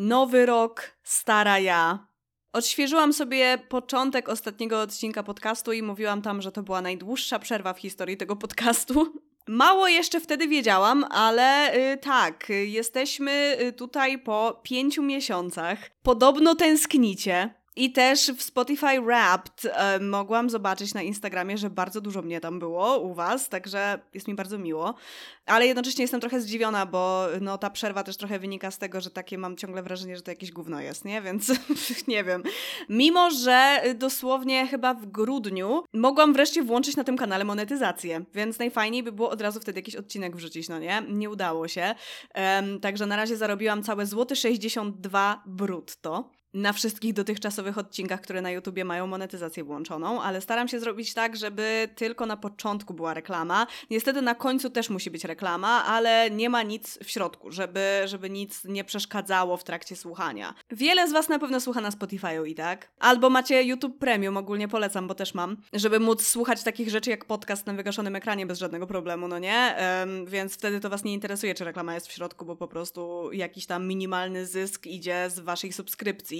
Nowy rok, stara ja. Odświeżyłam sobie początek ostatniego odcinka podcastu i mówiłam tam, że to była najdłuższa przerwa w historii tego podcastu. Mało jeszcze wtedy wiedziałam, ale y, tak, jesteśmy y, tutaj po pięciu miesiącach. Podobno tęsknicie. I też w Spotify Wrapped e, mogłam zobaczyć na Instagramie, że bardzo dużo mnie tam było u Was, także jest mi bardzo miło. Ale jednocześnie jestem trochę zdziwiona, bo no, ta przerwa też trochę wynika z tego, że takie mam ciągle wrażenie, że to jakieś gówno jest, nie? Więc nie wiem. Mimo, że dosłownie chyba w grudniu mogłam wreszcie włączyć na tym kanale monetyzację, więc najfajniej by było od razu wtedy jakiś odcinek wrzucić, no nie? Nie udało się. Także na razie zarobiłam całe złoty 62 brutto na wszystkich dotychczasowych odcinkach, które na YouTubie mają monetyzację włączoną, ale staram się zrobić tak, żeby tylko na początku była reklama. Niestety na końcu też musi być reklama, ale nie ma nic w środku, żeby, żeby nic nie przeszkadzało w trakcie słuchania. Wiele z Was na pewno słucha na Spotify'u i tak. Albo macie YouTube Premium, ogólnie polecam, bo też mam, żeby móc słuchać takich rzeczy jak podcast na wygaszonym ekranie bez żadnego problemu, no nie? Um, więc wtedy to Was nie interesuje, czy reklama jest w środku, bo po prostu jakiś tam minimalny zysk idzie z Waszej subskrypcji.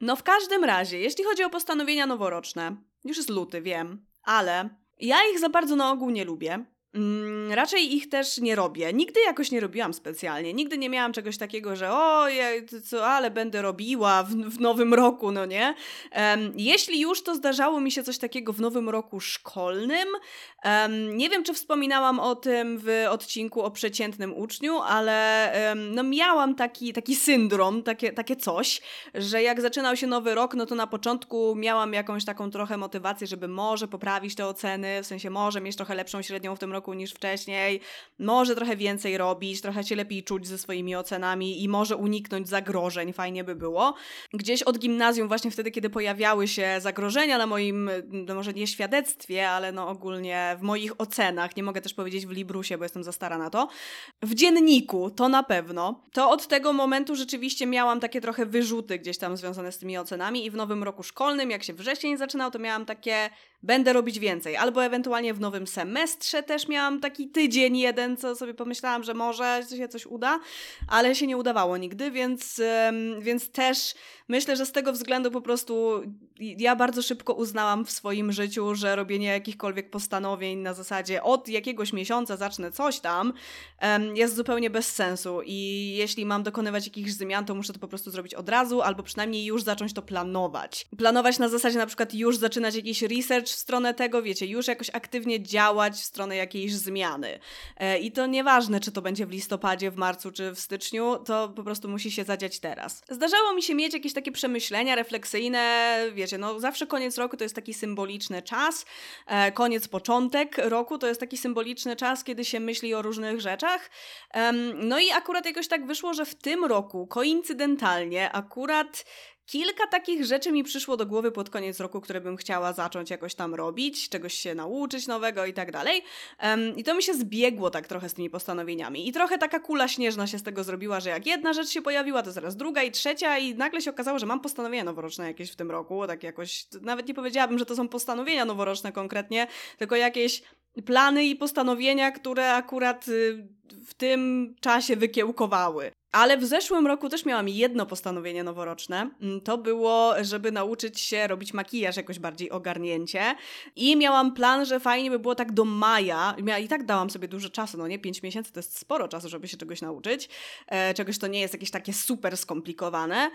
No w każdym razie, jeśli chodzi o postanowienia noworoczne, już jest luty, wiem, ale ja ich za bardzo na ogół nie lubię. Mm, raczej ich też nie robię. Nigdy jakoś nie robiłam specjalnie. Nigdy nie miałam czegoś takiego, że o, ja, co, ale będę robiła w, w nowym roku, no nie? Um, jeśli już, to zdarzało mi się coś takiego w nowym roku szkolnym. Um, nie wiem, czy wspominałam o tym w odcinku o przeciętnym uczniu, ale um, no miałam taki, taki syndrom, takie, takie coś, że jak zaczynał się nowy rok, no to na początku miałam jakąś taką trochę motywację, żeby może poprawić te oceny, w sensie może mieć trochę lepszą średnią w tym roku, roku niż wcześniej, może trochę więcej robić, trochę się lepiej czuć ze swoimi ocenami i może uniknąć zagrożeń, fajnie by było. Gdzieś od gimnazjum, właśnie wtedy, kiedy pojawiały się zagrożenia na moim, no może nie świadectwie, ale no ogólnie w moich ocenach, nie mogę też powiedzieć w Librusie, bo jestem za stara na to, w dzienniku, to na pewno, to od tego momentu rzeczywiście miałam takie trochę wyrzuty gdzieś tam związane z tymi ocenami i w nowym roku szkolnym, jak się wrzesień zaczynał, to miałam takie będę robić więcej. Albo ewentualnie w nowym semestrze też miałam taki tydzień jeden, co sobie pomyślałam, że może się coś uda, ale się nie udawało nigdy, więc, więc też myślę, że z tego względu po prostu ja bardzo szybko uznałam w swoim życiu, że robienie jakichkolwiek postanowień na zasadzie od jakiegoś miesiąca zacznę coś tam jest zupełnie bez sensu i jeśli mam dokonywać jakichś zmian, to muszę to po prostu zrobić od razu albo przynajmniej już zacząć to planować. Planować na zasadzie na przykład już zaczynać jakiś research w stronę tego, wiecie, już jakoś aktywnie działać w stronę jakiejś zmiany. E, I to nieważne, czy to będzie w listopadzie, w marcu, czy w styczniu, to po prostu musi się zadziać teraz. Zdarzało mi się mieć jakieś takie przemyślenia refleksyjne, wiecie, no zawsze koniec roku to jest taki symboliczny czas, e, koniec, początek roku to jest taki symboliczny czas, kiedy się myśli o różnych rzeczach. No i akurat jakoś tak wyszło, że w tym roku, koincydentalnie, akurat Kilka takich rzeczy mi przyszło do głowy pod koniec roku, które bym chciała zacząć jakoś tam robić, czegoś się nauczyć nowego i tak dalej. Um, I to mi się zbiegło tak trochę z tymi postanowieniami. I trochę taka kula śnieżna się z tego zrobiła, że jak jedna rzecz się pojawiła, to zaraz druga i trzecia, i nagle się okazało, że mam postanowienia noworoczne jakieś w tym roku. Tak jakoś, nawet nie powiedziałabym, że to są postanowienia noworoczne konkretnie, tylko jakieś plany i postanowienia, które akurat y, w tym czasie wykiełkowały. Ale w zeszłym roku też miałam jedno postanowienie noworoczne. Mm, to było, żeby nauczyć się robić makijaż jakoś bardziej ogarnięcie. I miałam plan, że fajnie by było tak do maja. Ja i tak dałam sobie dużo czasu, no nie? Pięć miesięcy to jest sporo czasu, żeby się czegoś nauczyć. E, czegoś to nie jest jakieś takie super skomplikowane.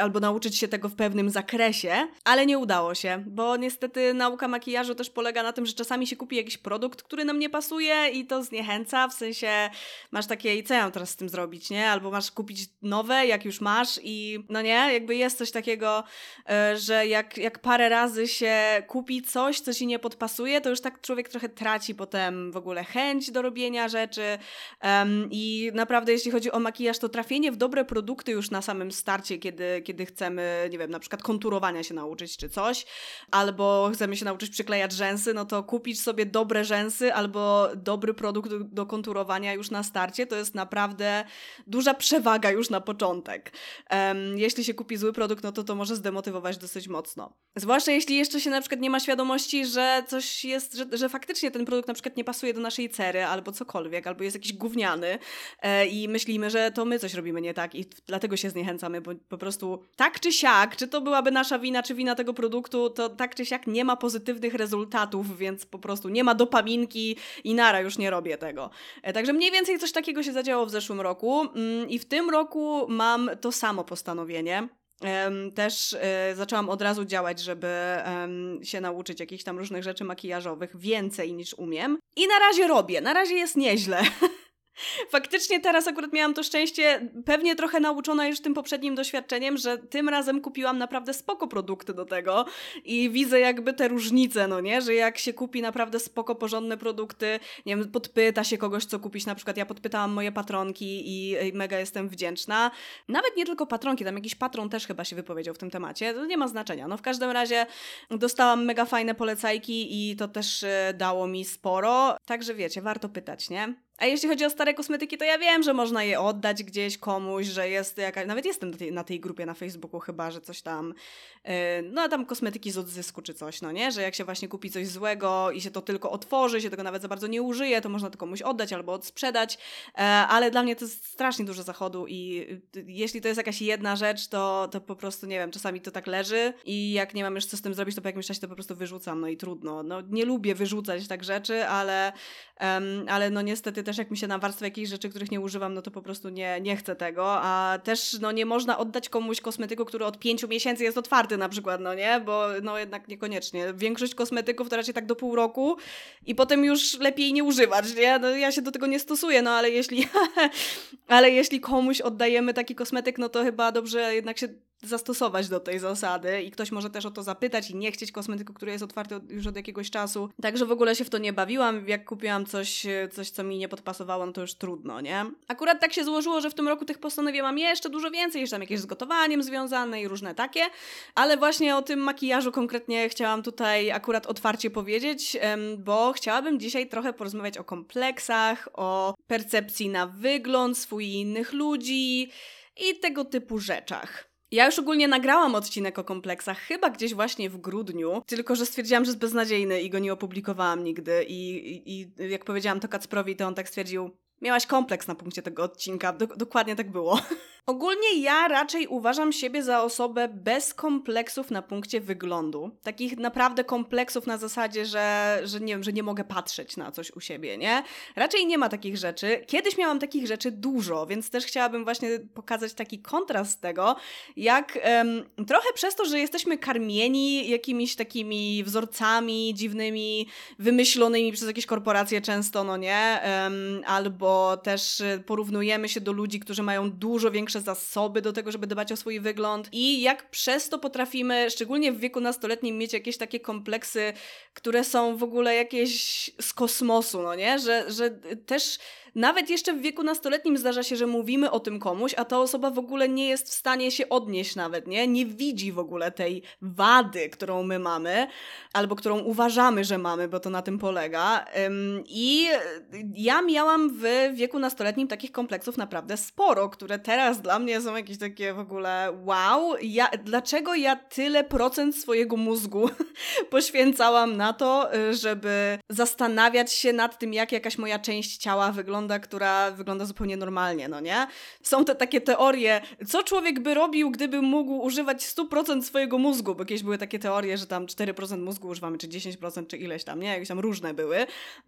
Albo nauczyć się tego w pewnym zakresie. Ale nie udało się, bo niestety nauka makijażu też polega na tym, że czasami się kupi jakiś produkt, który nam nie pasuje i to zniechęca. W sensie masz takie, i co ja mam teraz z tym zrobić, nie? Albo masz kupić nowe, jak już masz i no nie, jakby jest coś takiego, e, że jak, jak parę razy się kupi coś, co ci nie podpasuje, to już tak człowiek trochę traci potem w ogóle chęć do robienia rzeczy um, i naprawdę jeśli chodzi o makijaż, to trafienie w dobre produkty już na samym starcie, kiedy, kiedy chcemy, nie wiem, na przykład konturowania się nauczyć czy coś, albo chcemy się nauczyć przyklejać rzęsy, no to kupić sobie dobre rzęsy albo dobry produkt do, do konturowania już już na starcie, to jest naprawdę duża przewaga już na początek. Um, jeśli się kupi zły produkt, no to to może zdemotywować dosyć mocno. Zwłaszcza jeśli jeszcze się na przykład nie ma świadomości, że coś jest, że, że faktycznie ten produkt na przykład nie pasuje do naszej cery albo cokolwiek, albo jest jakiś gówniany e, i myślimy, że to my coś robimy nie tak i dlatego się zniechęcamy, bo po prostu tak czy siak, czy to byłaby nasza wina, czy wina tego produktu, to tak czy siak nie ma pozytywnych rezultatów, więc po prostu nie ma dopaminki i nara, już nie robię tego. E, także mniej więcej coś takiego się zadziało w zeszłym roku mm, i w tym roku mam to samo postanowienie. Też y, zaczęłam od razu działać, żeby się nauczyć jakichś tam różnych rzeczy makijażowych więcej niż umiem. I na razie robię, na razie jest nieźle. Faktycznie teraz akurat miałam to szczęście, pewnie trochę nauczona już tym poprzednim doświadczeniem, że tym razem kupiłam naprawdę spoko produkty do tego i widzę jakby te różnice, no nie? Że jak się kupi naprawdę spoko, porządne produkty, nie wiem, podpyta się kogoś, co kupić, na przykład ja podpytałam moje patronki i, mega jestem wdzięczna. Nawet nie tylko patronki, tam jakiś patron też chyba się wypowiedział w tym temacie, to nie ma znaczenia. No w każdym razie dostałam mega fajne polecajki i to też e, dało mi sporo, także wiecie, warto pytać, nie? A jeśli chodzi o stare kosmetyki, to ja wiem, że można je oddać gdzieś komuś, że jest jakaś. Nawet jestem na tej, na tej grupie na Facebooku, chyba, że coś tam. Yy, no, tam kosmetyki z odzysku czy coś, no nie? Że jak się właśnie kupi coś złego i się to tylko otworzy, się tego nawet za bardzo nie użyje, to można to komuś oddać albo odsprzedać. Yy, ale dla mnie to jest strasznie dużo zachodu i yy, jeśli to jest jakaś jedna rzecz, to, to po prostu nie wiem, czasami to tak leży i jak nie mam już co z tym zrobić, to po jakimś czasie to po prostu wyrzucam, no i trudno. No, nie lubię wyrzucać tak rzeczy, ale, ale no niestety też jak mi się nawarstwia jakichś rzeczy, których nie używam, no to po prostu nie, nie chcę tego, a też no nie można oddać komuś kosmetyku, który od pięciu miesięcy jest otwarty na przykład, no nie, bo no jednak niekoniecznie. Większość kosmetyków to raczej tak do pół roku i potem już lepiej nie używać, nie? No, ja się do tego nie stosuję, no ale jeśli ale jeśli komuś oddajemy taki kosmetyk, no to chyba dobrze jednak się zastosować do tej zasady i ktoś może też o to zapytać i nie chcieć kosmetyku, który jest otwarty już od jakiegoś czasu. Także w ogóle się w to nie bawiłam. Jak kupiłam coś, coś co mi nie podpasowało, no to już trudno, nie? Akurat tak się złożyło, że w tym roku tych postanowień mam jeszcze dużo więcej, jeszcze tam jakieś z gotowaniem związane i różne takie, ale właśnie o tym makijażu konkretnie chciałam tutaj akurat otwarcie powiedzieć, bo chciałabym dzisiaj trochę porozmawiać o kompleksach, o percepcji na wygląd swój i innych ludzi i tego typu rzeczach. Ja już ogólnie nagrałam odcinek o kompleksach, chyba gdzieś właśnie w grudniu, tylko że stwierdziłam, że jest beznadziejny i go nie opublikowałam nigdy. I, i, i jak powiedziałam to Kacprowi, to on tak stwierdził, miałaś kompleks na punkcie tego odcinka. dokładnie tak było. Ogólnie ja raczej uważam siebie za osobę bez kompleksów na punkcie wyglądu. Takich naprawdę kompleksów na zasadzie, że, że nie wiem, że nie mogę patrzeć na coś u siebie, nie? Raczej nie ma takich rzeczy. Kiedyś miałam takich rzeczy dużo, więc też chciałabym właśnie pokazać taki kontrast tego, jak um, trochę przez to, że jesteśmy karmieni jakimiś takimi wzorcami dziwnymi, wymyślonymi przez jakieś korporacje często, no nie? Um, albo też porównujemy się do ludzi, którzy mają dużo większe zasoby do tego, żeby dbać o swój wygląd i jak przez to potrafimy, szczególnie w wieku nastoletnim, mieć jakieś takie kompleksy, które są w ogóle jakieś z kosmosu, no nie? Że, że też nawet jeszcze w wieku nastoletnim zdarza się, że mówimy o tym komuś, a ta osoba w ogóle nie jest w stanie się odnieść nawet, nie? Nie widzi w ogóle tej wady, którą my mamy, albo którą uważamy, że mamy, bo to na tym polega. I ja miałam w wieku nastoletnim takich kompleksów naprawdę sporo, które teraz dla mnie są jakieś takie w ogóle wow, ja, dlaczego ja tyle procent swojego mózgu poświęcałam na to, żeby zastanawiać się nad tym, jak jakaś moja część ciała wygląda wygląda, która wygląda zupełnie normalnie, no nie? Są te takie teorie, co człowiek by robił, gdyby mógł używać 100% swojego mózgu, bo kiedyś były takie teorie, że tam 4% mózgu używamy, czy 10%, czy ileś tam, nie? Jakieś tam różne były.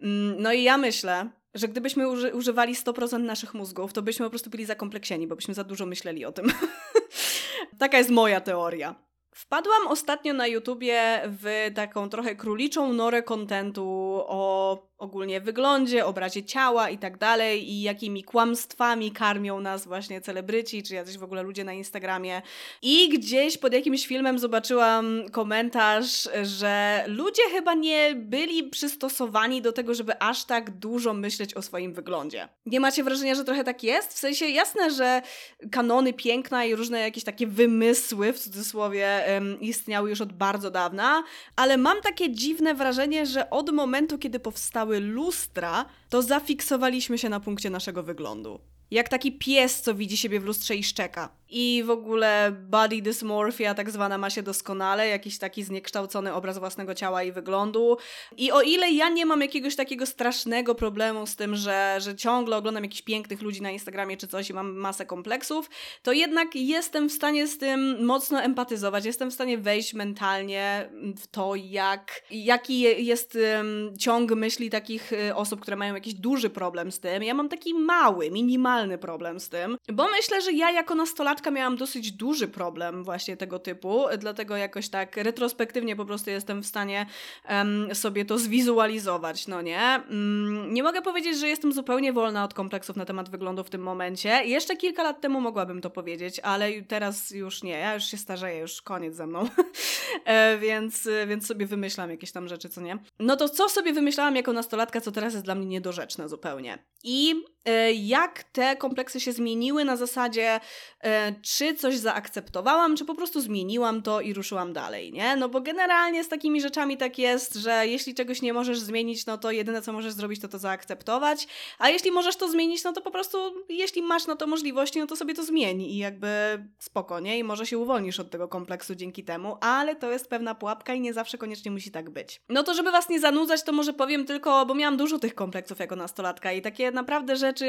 Mm, no i ja myślę, że gdybyśmy uży używali 100% naszych mózgów, to byśmy po prostu byli zakompleksieni, bo byśmy za dużo myśleli o tym. Taka jest moja teoria. Wpadłam ostatnio na YouTubie w taką trochę króliczą norę kontentu o ogólnie wyglądzie, obrazie ciała i tak dalej i jakimi kłamstwami karmią nas właśnie celebryci, czy jacyś w ogóle ludzie na Instagramie. I gdzieś pod jakimś filmem zobaczyłam komentarz, że ludzie chyba nie byli przystosowani do tego, żeby aż tak dużo myśleć o swoim wyglądzie. Nie macie wrażenia, że trochę tak jest? W sensie jasne, że kanony piękna i różne jakieś takie wymysły w cudzysłowie um, istniały już od bardzo dawna, ale mam takie dziwne wrażenie, że od momentu, kiedy powstały lustra, to zafiksowaliśmy się na punkcie naszego wyglądu. Jak taki pies, co widzi siebie w lustrze i szczeka. I w ogóle body dysmorphia tak zwana ma się doskonale, jakiś taki zniekształcony obraz własnego ciała i wyglądu. I o ile ja nie mam jakiegoś takiego strasznego problemu z tym, że, że ciągle oglądam jakichś pięknych ludzi na Instagramie czy coś i mam masę kompleksów, to jednak jestem w stanie z tym mocno empatyzować. Jestem w stanie wejść mentalnie w to, jak, jaki jest ciąg myśli takich y, osób, które mają jakiś duży problem z tym. Ja mam taki mały, minimalny problem z tym, bo myślę, że ja jako nastolatka miałam dosyć duży problem właśnie tego typu, dlatego jakoś tak retrospektywnie po prostu jestem w stanie um, sobie to zwizualizować, no nie? Um, nie mogę powiedzieć, że jestem zupełnie wolna od kompleksów na temat wyglądu w tym momencie. Jeszcze kilka lat temu mogłabym to powiedzieć, ale teraz już nie. Ja już się starzeję, już koniec ze mną. e, więc, więc sobie wymyślam jakieś tam rzeczy, co nie? No to co sobie wymyślałam jako nastolatka, co teraz jest dla mnie niedorzeczne zupełnie. I e, jak te kompleksy się zmieniły na zasadzie, e, czy coś zaakceptowałam, czy po prostu zmieniłam to i ruszyłam dalej, nie? No bo generalnie z takimi rzeczami tak jest, że jeśli czegoś nie możesz zmienić, no to jedyne co możesz zrobić, to to zaakceptować, a jeśli możesz to zmienić, no to po prostu, jeśli masz na to możliwości, no to sobie to zmień i jakby spokojnie i może się uwolnisz od tego kompleksu dzięki temu, ale to jest pewna pułapka i nie zawsze koniecznie musi tak być. No to żeby was nie zanudzać, to może powiem tylko, bo miałam dużo tych kompleksów jako nastolatka i takie naprawdę rzeczy,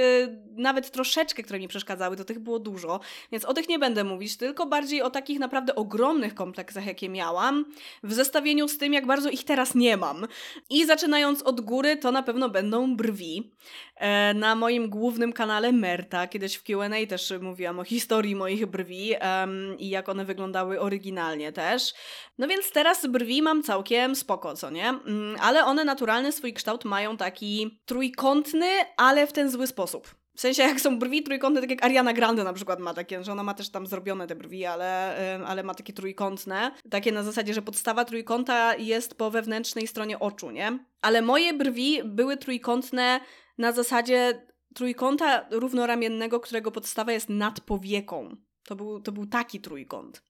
nawet troszeczkę, które mi przeszkadzały, to tych było dużo, więc o tych nie będę mówić, tylko bardziej o takich naprawdę ogromnych kompleksach, jakie miałam, w zestawieniu z tym, jak bardzo ich teraz nie mam. I zaczynając od góry, to na pewno będą brwi. E, na moim głównym kanale Merta, kiedyś w QA też mówiłam o historii moich brwi um, i jak one wyglądały oryginalnie też. No więc teraz brwi mam całkiem spoko, co nie? Um, ale one naturalny swój kształt mają taki trójkątny, ale w ten zły sposób. W sensie, jak są brwi trójkątne, tak jak Ariana Grande na przykład ma takie, że ona ma też tam zrobione te brwi, ale, ale ma takie trójkątne. Takie na zasadzie, że podstawa trójkąta jest po wewnętrznej stronie oczu, nie? Ale moje brwi były trójkątne na zasadzie trójkąta równoramiennego, którego podstawa jest nad powieką. To był, to był taki trójkąt.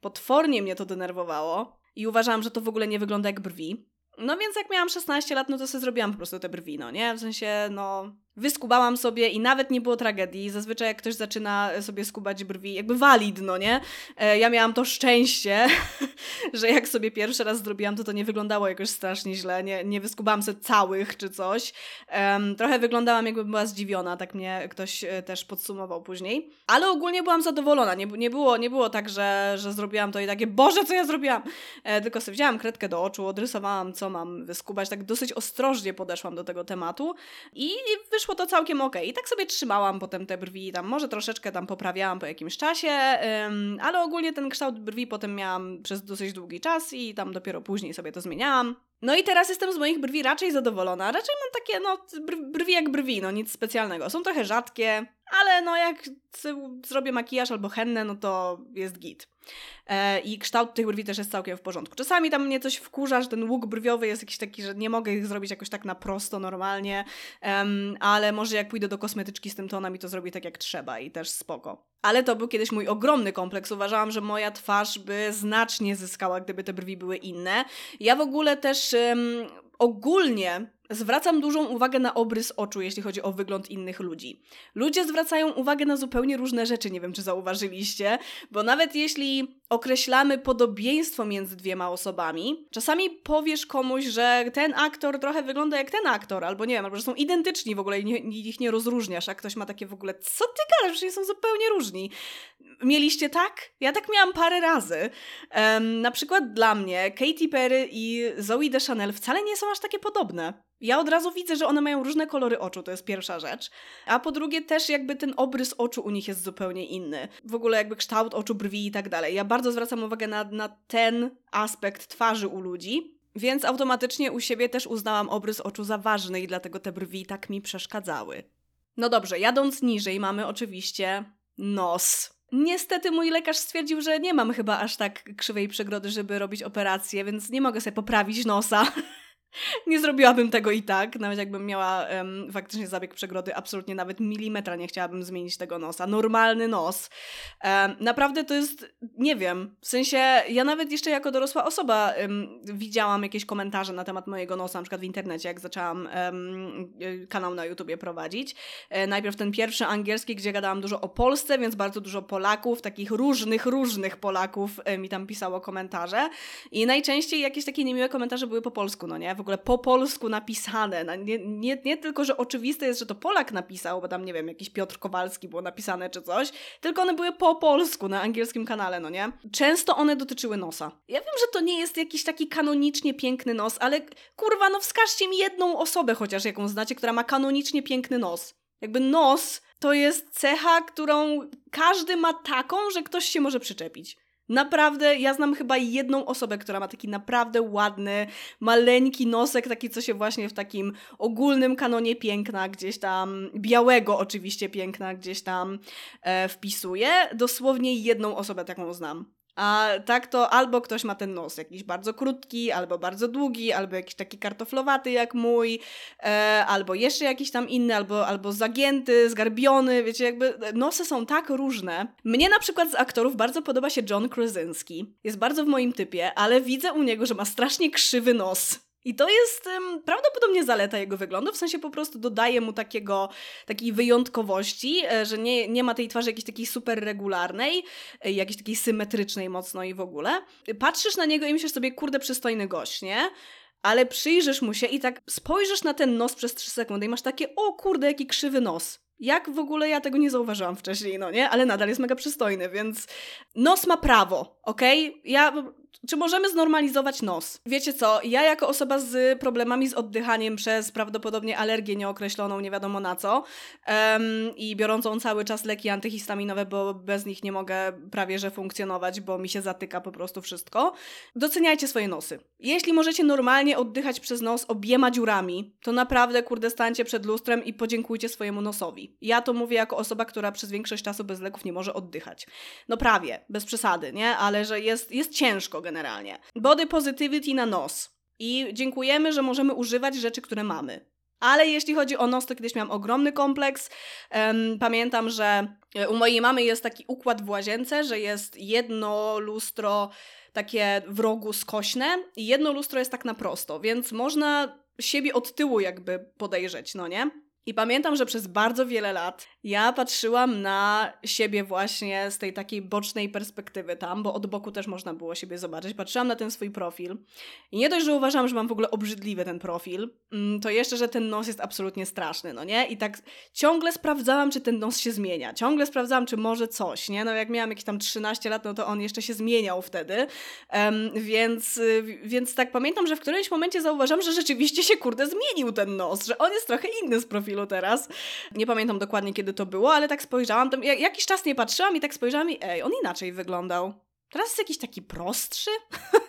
Potwornie mnie to denerwowało i uważałam, że to w ogóle nie wygląda jak brwi. No więc jak miałam 16 lat, no to sobie zrobiłam po prostu te brwi, no nie? W sensie, no, wyskubałam sobie i nawet nie było tragedii. Zazwyczaj jak ktoś zaczyna sobie skubać brwi, jakby walid, no nie? E, ja miałam to szczęście, że jak sobie pierwszy raz zrobiłam, to to nie wyglądało jakoś strasznie źle. Nie, nie wyskubałam sobie całych czy coś. Um, trochę wyglądałam jakby była zdziwiona, tak mnie ktoś e, też podsumował później. Ale ogólnie byłam zadowolona. Nie, nie, było, nie było tak, że, że zrobiłam to i takie, Boże, co ja zrobiłam? E, tylko sobie wzięłam kredkę do oczu, odrysowałam, co mam wyskubać. Tak dosyć ostrożnie podeszłam do tego tematu i wyszło wyszło to całkiem ok. I tak sobie trzymałam potem te brwi, tam może troszeczkę tam poprawiałam po jakimś czasie, ale ogólnie ten kształt brwi potem miałam przez dosyć długi czas i tam dopiero później sobie to zmieniałam. No i teraz jestem z moich brwi raczej zadowolona. Raczej mam takie, no, brwi jak brwi, no nic specjalnego. Są trochę rzadkie, ale no jak zrobię makijaż albo hennę, no to jest git. E, I kształt tych brwi też jest całkiem w porządku. Czasami tam mnie coś wkurza, że ten łuk brwiowy jest jakiś taki, że nie mogę ich zrobić jakoś tak na prosto, normalnie, ale może jak pójdę do kosmetyczki z tym tonem i to zrobi tak jak trzeba i też spoko. Ale to był kiedyś mój ogromny kompleks. Uważałam, że moja twarz by znacznie zyskała, gdyby te brwi były inne. Ja w ogóle też ogólnie Zwracam dużą uwagę na obrys oczu, jeśli chodzi o wygląd innych ludzi. Ludzie zwracają uwagę na zupełnie różne rzeczy, nie wiem czy zauważyliście, bo nawet jeśli określamy podobieństwo między dwiema osobami, czasami powiesz komuś, że ten aktor trochę wygląda jak ten aktor, albo nie wiem, albo że są identyczni w ogóle i ich nie rozróżniasz, a ktoś ma takie w ogóle, co ty gadasz, że są zupełnie różni. Mieliście tak? Ja tak miałam parę razy. Um, na przykład dla mnie Katy Perry i Zoe Deschanel wcale nie są aż takie podobne. Ja od razu widzę, że one mają różne kolory oczu, to jest pierwsza rzecz. A po drugie też jakby ten obrys oczu u nich jest zupełnie inny. W ogóle jakby kształt oczu, brwi i tak dalej. Ja bardzo zwracam uwagę na, na ten aspekt twarzy u ludzi. Więc automatycznie u siebie też uznałam obrys oczu za ważny i dlatego te brwi tak mi przeszkadzały. No dobrze, jadąc niżej mamy oczywiście nos. Niestety mój lekarz stwierdził, że nie mam chyba aż tak krzywej przegrody, żeby robić operację, więc nie mogę sobie poprawić nosa. nie zrobiłabym tego i tak, nawet jakbym miała um, faktycznie zabieg przegrody, absolutnie nawet milimetra nie chciałabym zmienić tego nosa. Normalny nos. Um, naprawdę to jest, nie wiem, w sensie ja nawet jeszcze jako dorosła osoba um, widziałam jakieś komentarze na temat mojego nosa, na przykład w internecie, jak zaczęłam kanał na YouTubie prowadzić. E, najpierw ten pierwszy angielski, gdzie gadałam dużo o Polsce, więc bardzo dużo Polaków, takich różnych, różnych Polaków e, mi tam pisało komentarze i najczęściej jakieś takie niemiłe komentarze były po polsku, no nie? W ogóle po polsku napisane. Nie, nie, nie tylko, że oczywiste jest, że to Polak napisał, bo tam, nie wiem, jakiś Piotr Kowalski było napisane czy coś, tylko one były po polsku na angielskim kanale, no nie? Często one dotyczyły nosa. Ja wiem, że to nie jest jakiś taki kanonicznie piękny nos, ale kurwa, no wskażcie mi jedną osobę chociaż, jaką znacie, która ma kanonicznie piękny nos. Jakby nos to jest cecha, którą każdy ma taką, że ktoś się może przyczepić. Naprawdę, ja znam chyba jedną osobę, która ma taki naprawdę ładny, maleńki nosek, taki co się właśnie w takim ogólnym kanonie piękna gdzieś tam, białego oczywiście piękna gdzieś tam e, wpisuje. Dosłownie jedną osobę taką znam. A tak to albo ktoś ma ten nos jakiś bardzo krótki, albo bardzo długi, albo jakiś taki kartoflowaty jak mój, e, albo jeszcze jakiś tam inny, albo, albo zagięty, zgarbiony, wiecie, jakby nosy są tak różne. Mnie na przykład z aktorów bardzo podoba się John Krasinski. Jest bardzo w moim typie, ale widzę u niego, że ma strasznie krzywy nos. I to jest um, prawdopodobnie zaleta jego wyglądu, w sensie po prostu dodaje mu takiego, takiej wyjątkowości, e, że nie, nie ma tej twarzy jakiejś takiej super regularnej, e, jakiejś takiej symetrycznej mocno i w ogóle. Patrzysz na niego i myślisz sobie, kurde, przystojny gość, nie? Ale przyjrzysz mu się i tak spojrzysz na ten nos przez 3 sekundy i masz takie, o kurde, jaki krzywy nos. Jak w ogóle ja tego nie zauważyłam wcześniej, no nie? Ale nadal jest mega przystojny, więc nos ma prawo, okej? Okay? Ja czy możemy znormalizować nos? Wiecie co, ja jako osoba z problemami z oddychaniem przez prawdopodobnie alergię nieokreśloną, nie wiadomo na co, um, i biorącą cały czas leki antyhistaminowe, bo bez nich nie mogę prawie że funkcjonować, bo mi się zatyka po prostu wszystko, doceniajcie swoje nosy. Jeśli możecie normalnie oddychać przez nos obiema dziurami, to naprawdę, kurde, stańcie przed lustrem i podziękujcie swojemu nosowi. Ja to mówię jako osoba, która przez większość czasu bez leków nie może oddychać. No prawie, bez przesady, nie? Ale że jest, jest ciężko generalnie. Body positivity na nos. I dziękujemy, że możemy używać rzeczy, które mamy. Ale jeśli chodzi o nos, to kiedyś miałam ogromny kompleks. Pamiętam, że e, u mojej mamy jest taki układ w łazience, że jest jedno lustro takie w rogu skośne i jedno lustro jest tak na prosto, więc można siebie od tyłu jakby podejrzeć, no nie? I pamiętam, że przez bardzo wiele lat ja patrzyłam na siebie właśnie z tej takiej bocznej perspektywy tam, bo od boku też można było siebie zobaczyć. Patrzyłam na ten swój profil i nie dość, że uważam, że mam w ogóle obrzydliwy ten profil, mm, to jeszcze, że ten nos jest absolutnie straszny, no nie? I tak ciągle sprawdzałam, czy ten nos się zmienia. Ciągle sprawdzałam, czy może coś, nie? No jak miałam jakieś tam 13 lat, no to on jeszcze się zmieniał wtedy, um, więc, więc tak pamiętam, że w którymś momencie zauważam, że rzeczywiście się kurde zmienił ten nos, że on jest trochę inny z profilu teraz. Nie pamiętam dokładnie, kiedy to było, ale tak spojrzałam, tam jakiś czas nie patrzyłam i tak spojrzałam i ej, on inaczej wyglądał. Teraz jest jakiś taki prostszy.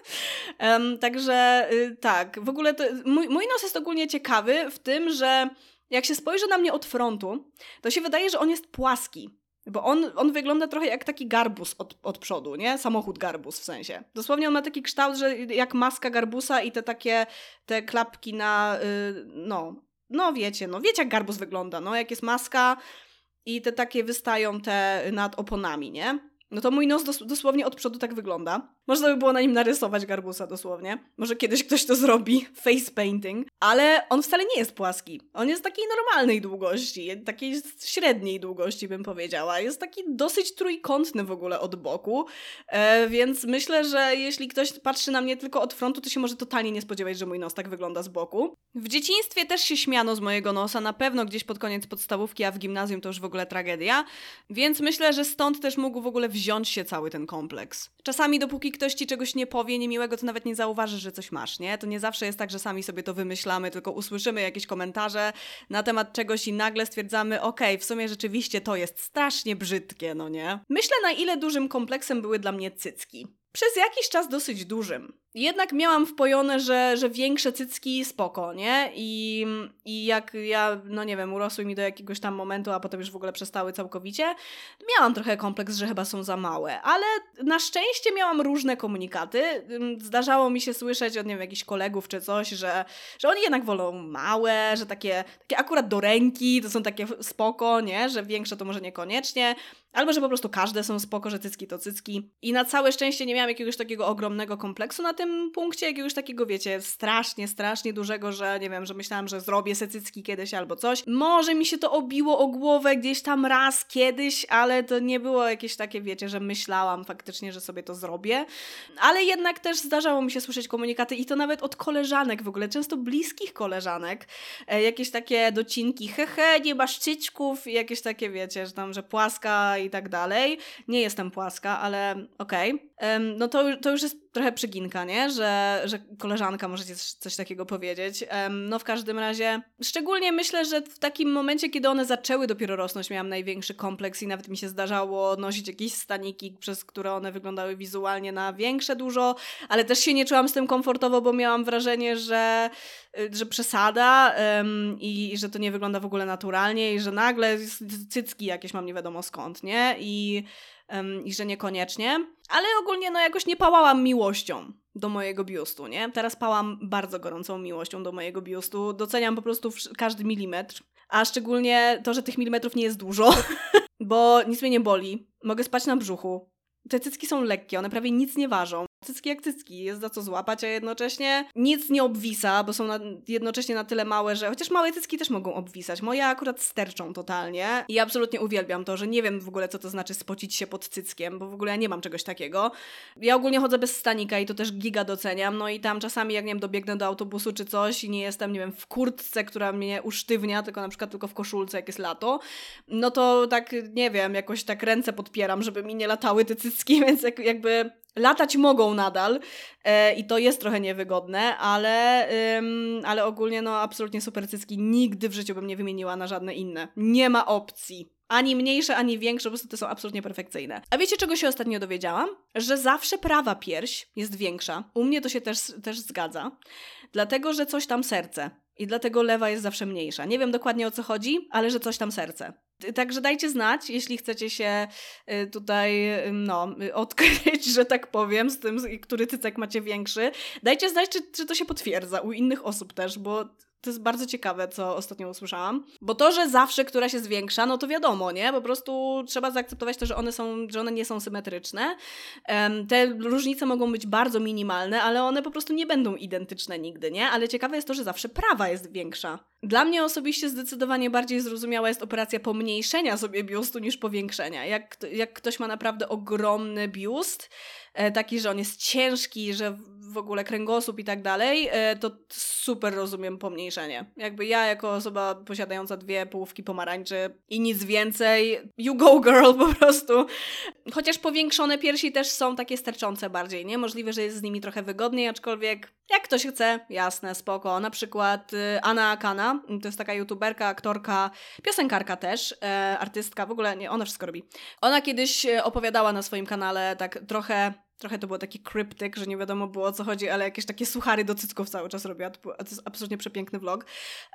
um, także y, tak, w ogóle to, mój, mój nos jest ogólnie ciekawy w tym, że jak się spojrzy na mnie od frontu, to się wydaje, że on jest płaski. Bo on, on wygląda trochę jak taki garbus od, od przodu, nie? Samochód garbus w sensie. Dosłownie on ma taki kształt, że jak maska garbusa i te takie, te klapki na, yy, no, no wiecie, no wiecie jak garbus wygląda, no jak jest maska i te takie wystają te nad oponami, nie? No to mój nos dos dosłownie od przodu tak wygląda. Można by było na nim narysować garbusa dosłownie. Może kiedyś ktoś to zrobi, face painting. Ale on wcale nie jest płaski. On jest takiej normalnej długości, takiej średniej długości bym powiedziała. Jest taki dosyć trójkątny w ogóle od boku, e, więc myślę, że jeśli ktoś patrzy na mnie tylko od frontu, to się może totalnie nie spodziewać, że mój nos tak wygląda z boku. W dzieciństwie też się śmiano z mojego nosa, na pewno gdzieś pod koniec podstawówki, a w gimnazjum to już w ogóle tragedia. Więc myślę, że stąd też mógł w ogóle wziąć się cały ten kompleks. Czasami dopóki ktoś ci czegoś nie powie niemiłego, to nawet nie zauważysz, że coś masz, nie? To nie zawsze jest tak, że sami sobie to wymyślamy, tylko usłyszymy jakieś komentarze na temat czegoś i nagle stwierdzamy, okej, okay, w sumie rzeczywiście to jest strasznie brzydkie, no nie? Myślę, na ile dużym kompleksem były dla mnie cycki. Przez jakiś czas dosyć dużym. Jednak miałam wpojone, że, że większe cycki spoko, nie? I, I jak ja, no nie wiem, urosły mi do jakiegoś tam momentu, a potem już w ogóle przestały całkowicie, miałam trochę kompleks, że chyba są za małe, ale na szczęście miałam różne komunikaty. Zdarzało mi się słyszeć od, nie wiem, jakichś kolegów czy coś, że, że oni jednak wolą małe, że takie, takie akurat do ręki to są takie spoko, nie? Że większe to może niekoniecznie. Albo, że po prostu każde są spoko, że cycki to cycki. I na całe szczęście nie miałam jakiegoś takiego ogromnego kompleksu na tym punkcie, jakiegoś takiego, wiecie, strasznie, strasznie dużego, że nie wiem, że myślałam, że zrobię se cycki kiedyś albo coś. Może mi się to obiło o głowę gdzieś tam raz kiedyś, ale to nie było jakieś takie, wiecie, że myślałam faktycznie, że sobie to zrobię. Ale jednak też zdarzało mi się słyszeć komunikaty i to nawet od koleżanek w ogóle, często bliskich koleżanek. E, jakieś takie docinki, hehe, nie masz cycków i jakieś takie, wiecie, że tam, że płaska i tak dalej. Nie jestem płaska, ale okej. Okay. No to, to już jest trochę przyginka, nie? Że, że koleżanka może ci coś takiego powiedzieć. No w każdym razie, szczególnie myślę, że w takim momencie, kiedy one zaczęły dopiero rosnąć, miałam największy kompleks i nawet mi się zdarzało nosić jakieś staniki, przez które one wyglądały wizualnie na większe dużo, ale też się nie czułam z tym komfortowo, bo miałam wrażenie, że, y, że przesada um, i, i że to nie wygląda w ogóle naturalnie i że nagle cycki jakieś mam nie wiadomo skąd, nie? I um, i że niekoniecznie. Ale ogólnie no jakoś nie pałałam miłością do mojego biustu, nie? Teraz pałam bardzo gorącą miłością do mojego biustu. Doceniam po prostu każdy milimetr. A szczególnie to, że tych milimetrów nie jest dużo, bo nic mnie nie boli. Mogę spać na brzuchu. Te cycki są lekkie, one prawie nic nie ważą cycki jak cycki, jest za co złapać, a jednocześnie nic nie obwisa, bo są na, jednocześnie na tyle małe, że chociaż małe cycki też mogą obwisać. Moje akurat sterczą totalnie i absolutnie uwielbiam to, że nie wiem w ogóle co to znaczy spocić się pod cyckiem, bo w ogóle ja nie mam czegoś takiego. Ja ogólnie chodzę bez stanika i to też giga doceniam, no i tam czasami jak nie wiem, dobiegnę do autobusu czy coś i nie jestem, nie wiem, w kurtce, która mnie usztywnia, tylko na przykład tylko w koszulce, jak jest lato, no to tak, nie wiem, jakoś tak ręce podpieram, żeby mi nie latały te cycki, więc jakby latać mogą nadal e, i to jest trochę niewygodne, ale, ym, ale ogólnie no absolutnie super cycki nigdy w życiu bym nie wymieniła na żadne inne. Nie ma opcji. Ani mniejsze, ani większe, po prostu te są absolutnie perfekcyjne. A wiecie, czego się ostatnio dowiedziałam? Że zawsze prawa pierś jest większa. U mnie to się też, też zgadza. Dlatego, że coś tam serce. I dlatego lewa jest zawsze mniejsza. Nie wiem dokładnie o co chodzi, ale że coś tam serce. Także dajcie znać, jeśli chcecie się y, tutaj y, no, odkryć, że tak powiem, z tym, który cycek macie większy. Dajcie znać, czy, czy to się potwierdza u innych osób też, bo to jest bardzo ciekawe, co ostatnio usłyszałam. Bo to, że zawsze która się zwiększa, no to wiadomo, nie? Po prostu trzeba zaakceptować to, że one, są, że one nie są symetryczne. Te różnice mogą być bardzo minimalne, ale one po prostu nie będą identyczne nigdy, nie? Ale ciekawe jest to, że zawsze prawa jest większa. Dla mnie osobiście zdecydowanie bardziej zrozumiała jest operacja pomniejszenia sobie biustu niż powiększenia. Jak, jak ktoś ma naprawdę ogromny biust, taki, że on jest ciężki, że w ogóle kręgosłup i tak dalej, e, to super rozumiem pomniejszenie. Jakby ja jako osoba posiadająca dwie połówki pomarańczy i nic więcej, you go girl po prostu. Chociaż powiększone piersi też są takie sterczące bardziej, nie? Możliwe, że jest z nimi trochę wygodniej, aczkolwiek jak ktoś chce, jasne, spoko. Na przykład y, Anna Akana, to jest taka youtuberka, aktorka, piosenkarka też, e, artystka, w ogóle nie, ona wszystko robi. Ona kiedyś e, opowiadała na swoim kanale tak trochę Trochę to był taki kryptyk, że nie wiadomo było o co chodzi, ale jakieś takie suchary do cycków cały czas robiła. To, to jest absolutnie przepiękny vlog,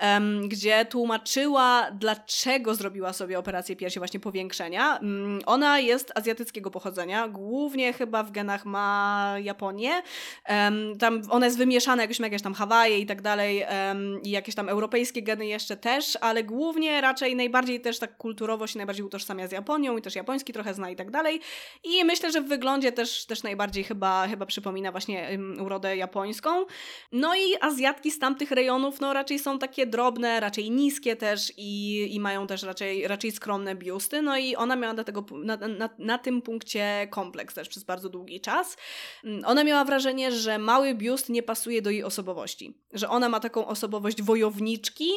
um, gdzie tłumaczyła, dlaczego zrobiła sobie operację piersi właśnie powiększenia. Um, ona jest azjatyckiego pochodzenia, głównie chyba w genach ma Japonię. Um, tam ona jest wymieszana jakoś jakieś tam Hawaje i tak dalej i jakieś tam europejskie geny jeszcze też, ale głównie raczej najbardziej też tak kulturowo się najbardziej utożsamia z Japonią i też japoński trochę zna i tak dalej. I myślę, że w wyglądzie też, też naj najbardziej chyba, chyba przypomina właśnie urodę japońską. No i Azjatki z tamtych rejonów no raczej są takie drobne, raczej niskie też i, i mają też raczej, raczej skromne biusty. No i ona miała na, tego, na, na, na tym punkcie kompleks też przez bardzo długi czas. Ona miała wrażenie, że mały biust nie pasuje do jej osobowości. Że ona ma taką osobowość wojowniczki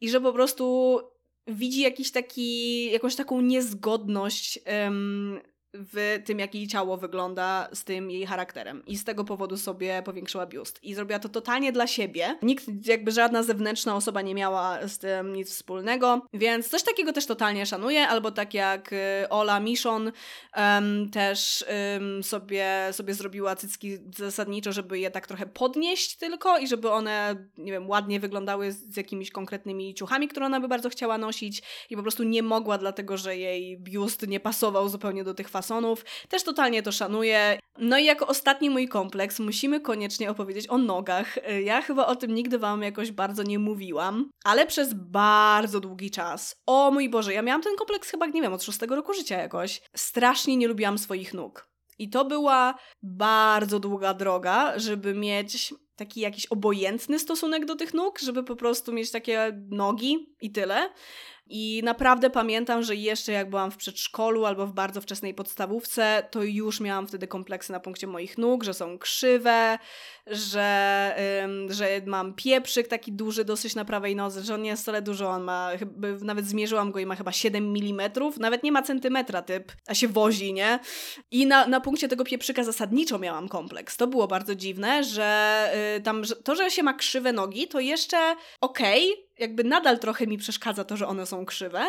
i że po prostu widzi jakiś taki, jakąś taką niezgodność um, w tym, jak jej ciało wygląda z tym jej charakterem. I z tego powodu sobie powiększyła biust. I zrobiła to totalnie dla siebie. Nikt, jakby żadna zewnętrzna osoba nie miała z tym nic wspólnego, więc coś takiego też totalnie szanuję. Albo tak jak y, Ola Miszon um, też um, sobie, sobie zrobiła cycki zasadniczo, żeby je tak trochę podnieść tylko i żeby one, nie wiem, ładnie wyglądały z jakimiś konkretnymi ciuchami, które ona by bardzo chciała nosić i po prostu nie mogła, dlatego że jej biust nie pasował zupełnie do tych fasonów. Też totalnie to szanuję. No i jako ostatni mój kompleks musimy koniecznie opowiedzieć o nogach. Ja chyba o tym nigdy wam jakoś bardzo nie mówiłam, ale przez bardzo długi czas. O mój Boże, ja miałam ten kompleks chyba, nie wiem, od szóstego roku życia jakoś. Strasznie nie lubiłam swoich nóg. I to była bardzo długa droga, żeby mieć taki jakiś obojętny stosunek do tych nóg, żeby po prostu mieć takie nogi i tyle. I naprawdę pamiętam, że jeszcze jak byłam w przedszkolu albo w bardzo wczesnej podstawówce, to już miałam wtedy kompleksy na punkcie moich nóg, że są krzywe, że, ym, że mam pieprzyk taki duży dosyć na prawej nodze, że on nie jest wcale dużo, on ma, nawet zmierzyłam go i ma chyba 7 mm, nawet nie ma centymetra typ, a się wozi, nie? I na, na punkcie tego pieprzyka zasadniczo miałam kompleks. To było bardzo dziwne, że y, tam, że, to, że się ma krzywe nogi, to jeszcze okej, okay, jakby nadal trochę mi przeszkadza to, że one są krzywe.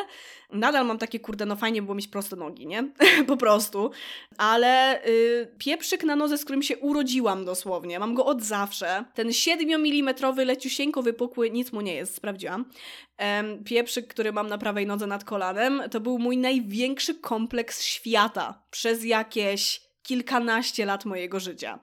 Nadal mam takie, kurde, no fajnie było mieć proste nogi, nie? po prostu. Ale y, pieprzyk na nodze, z którym się urodziłam dosłownie, mam go od zawsze. Ten 7 mm leciusieńko wypukły, nic mu nie jest, sprawdziłam. Ehm, pieprzyk, który mam na prawej nodze nad kolanem, to był mój największy kompleks świata przez jakieś kilkanaście lat mojego życia.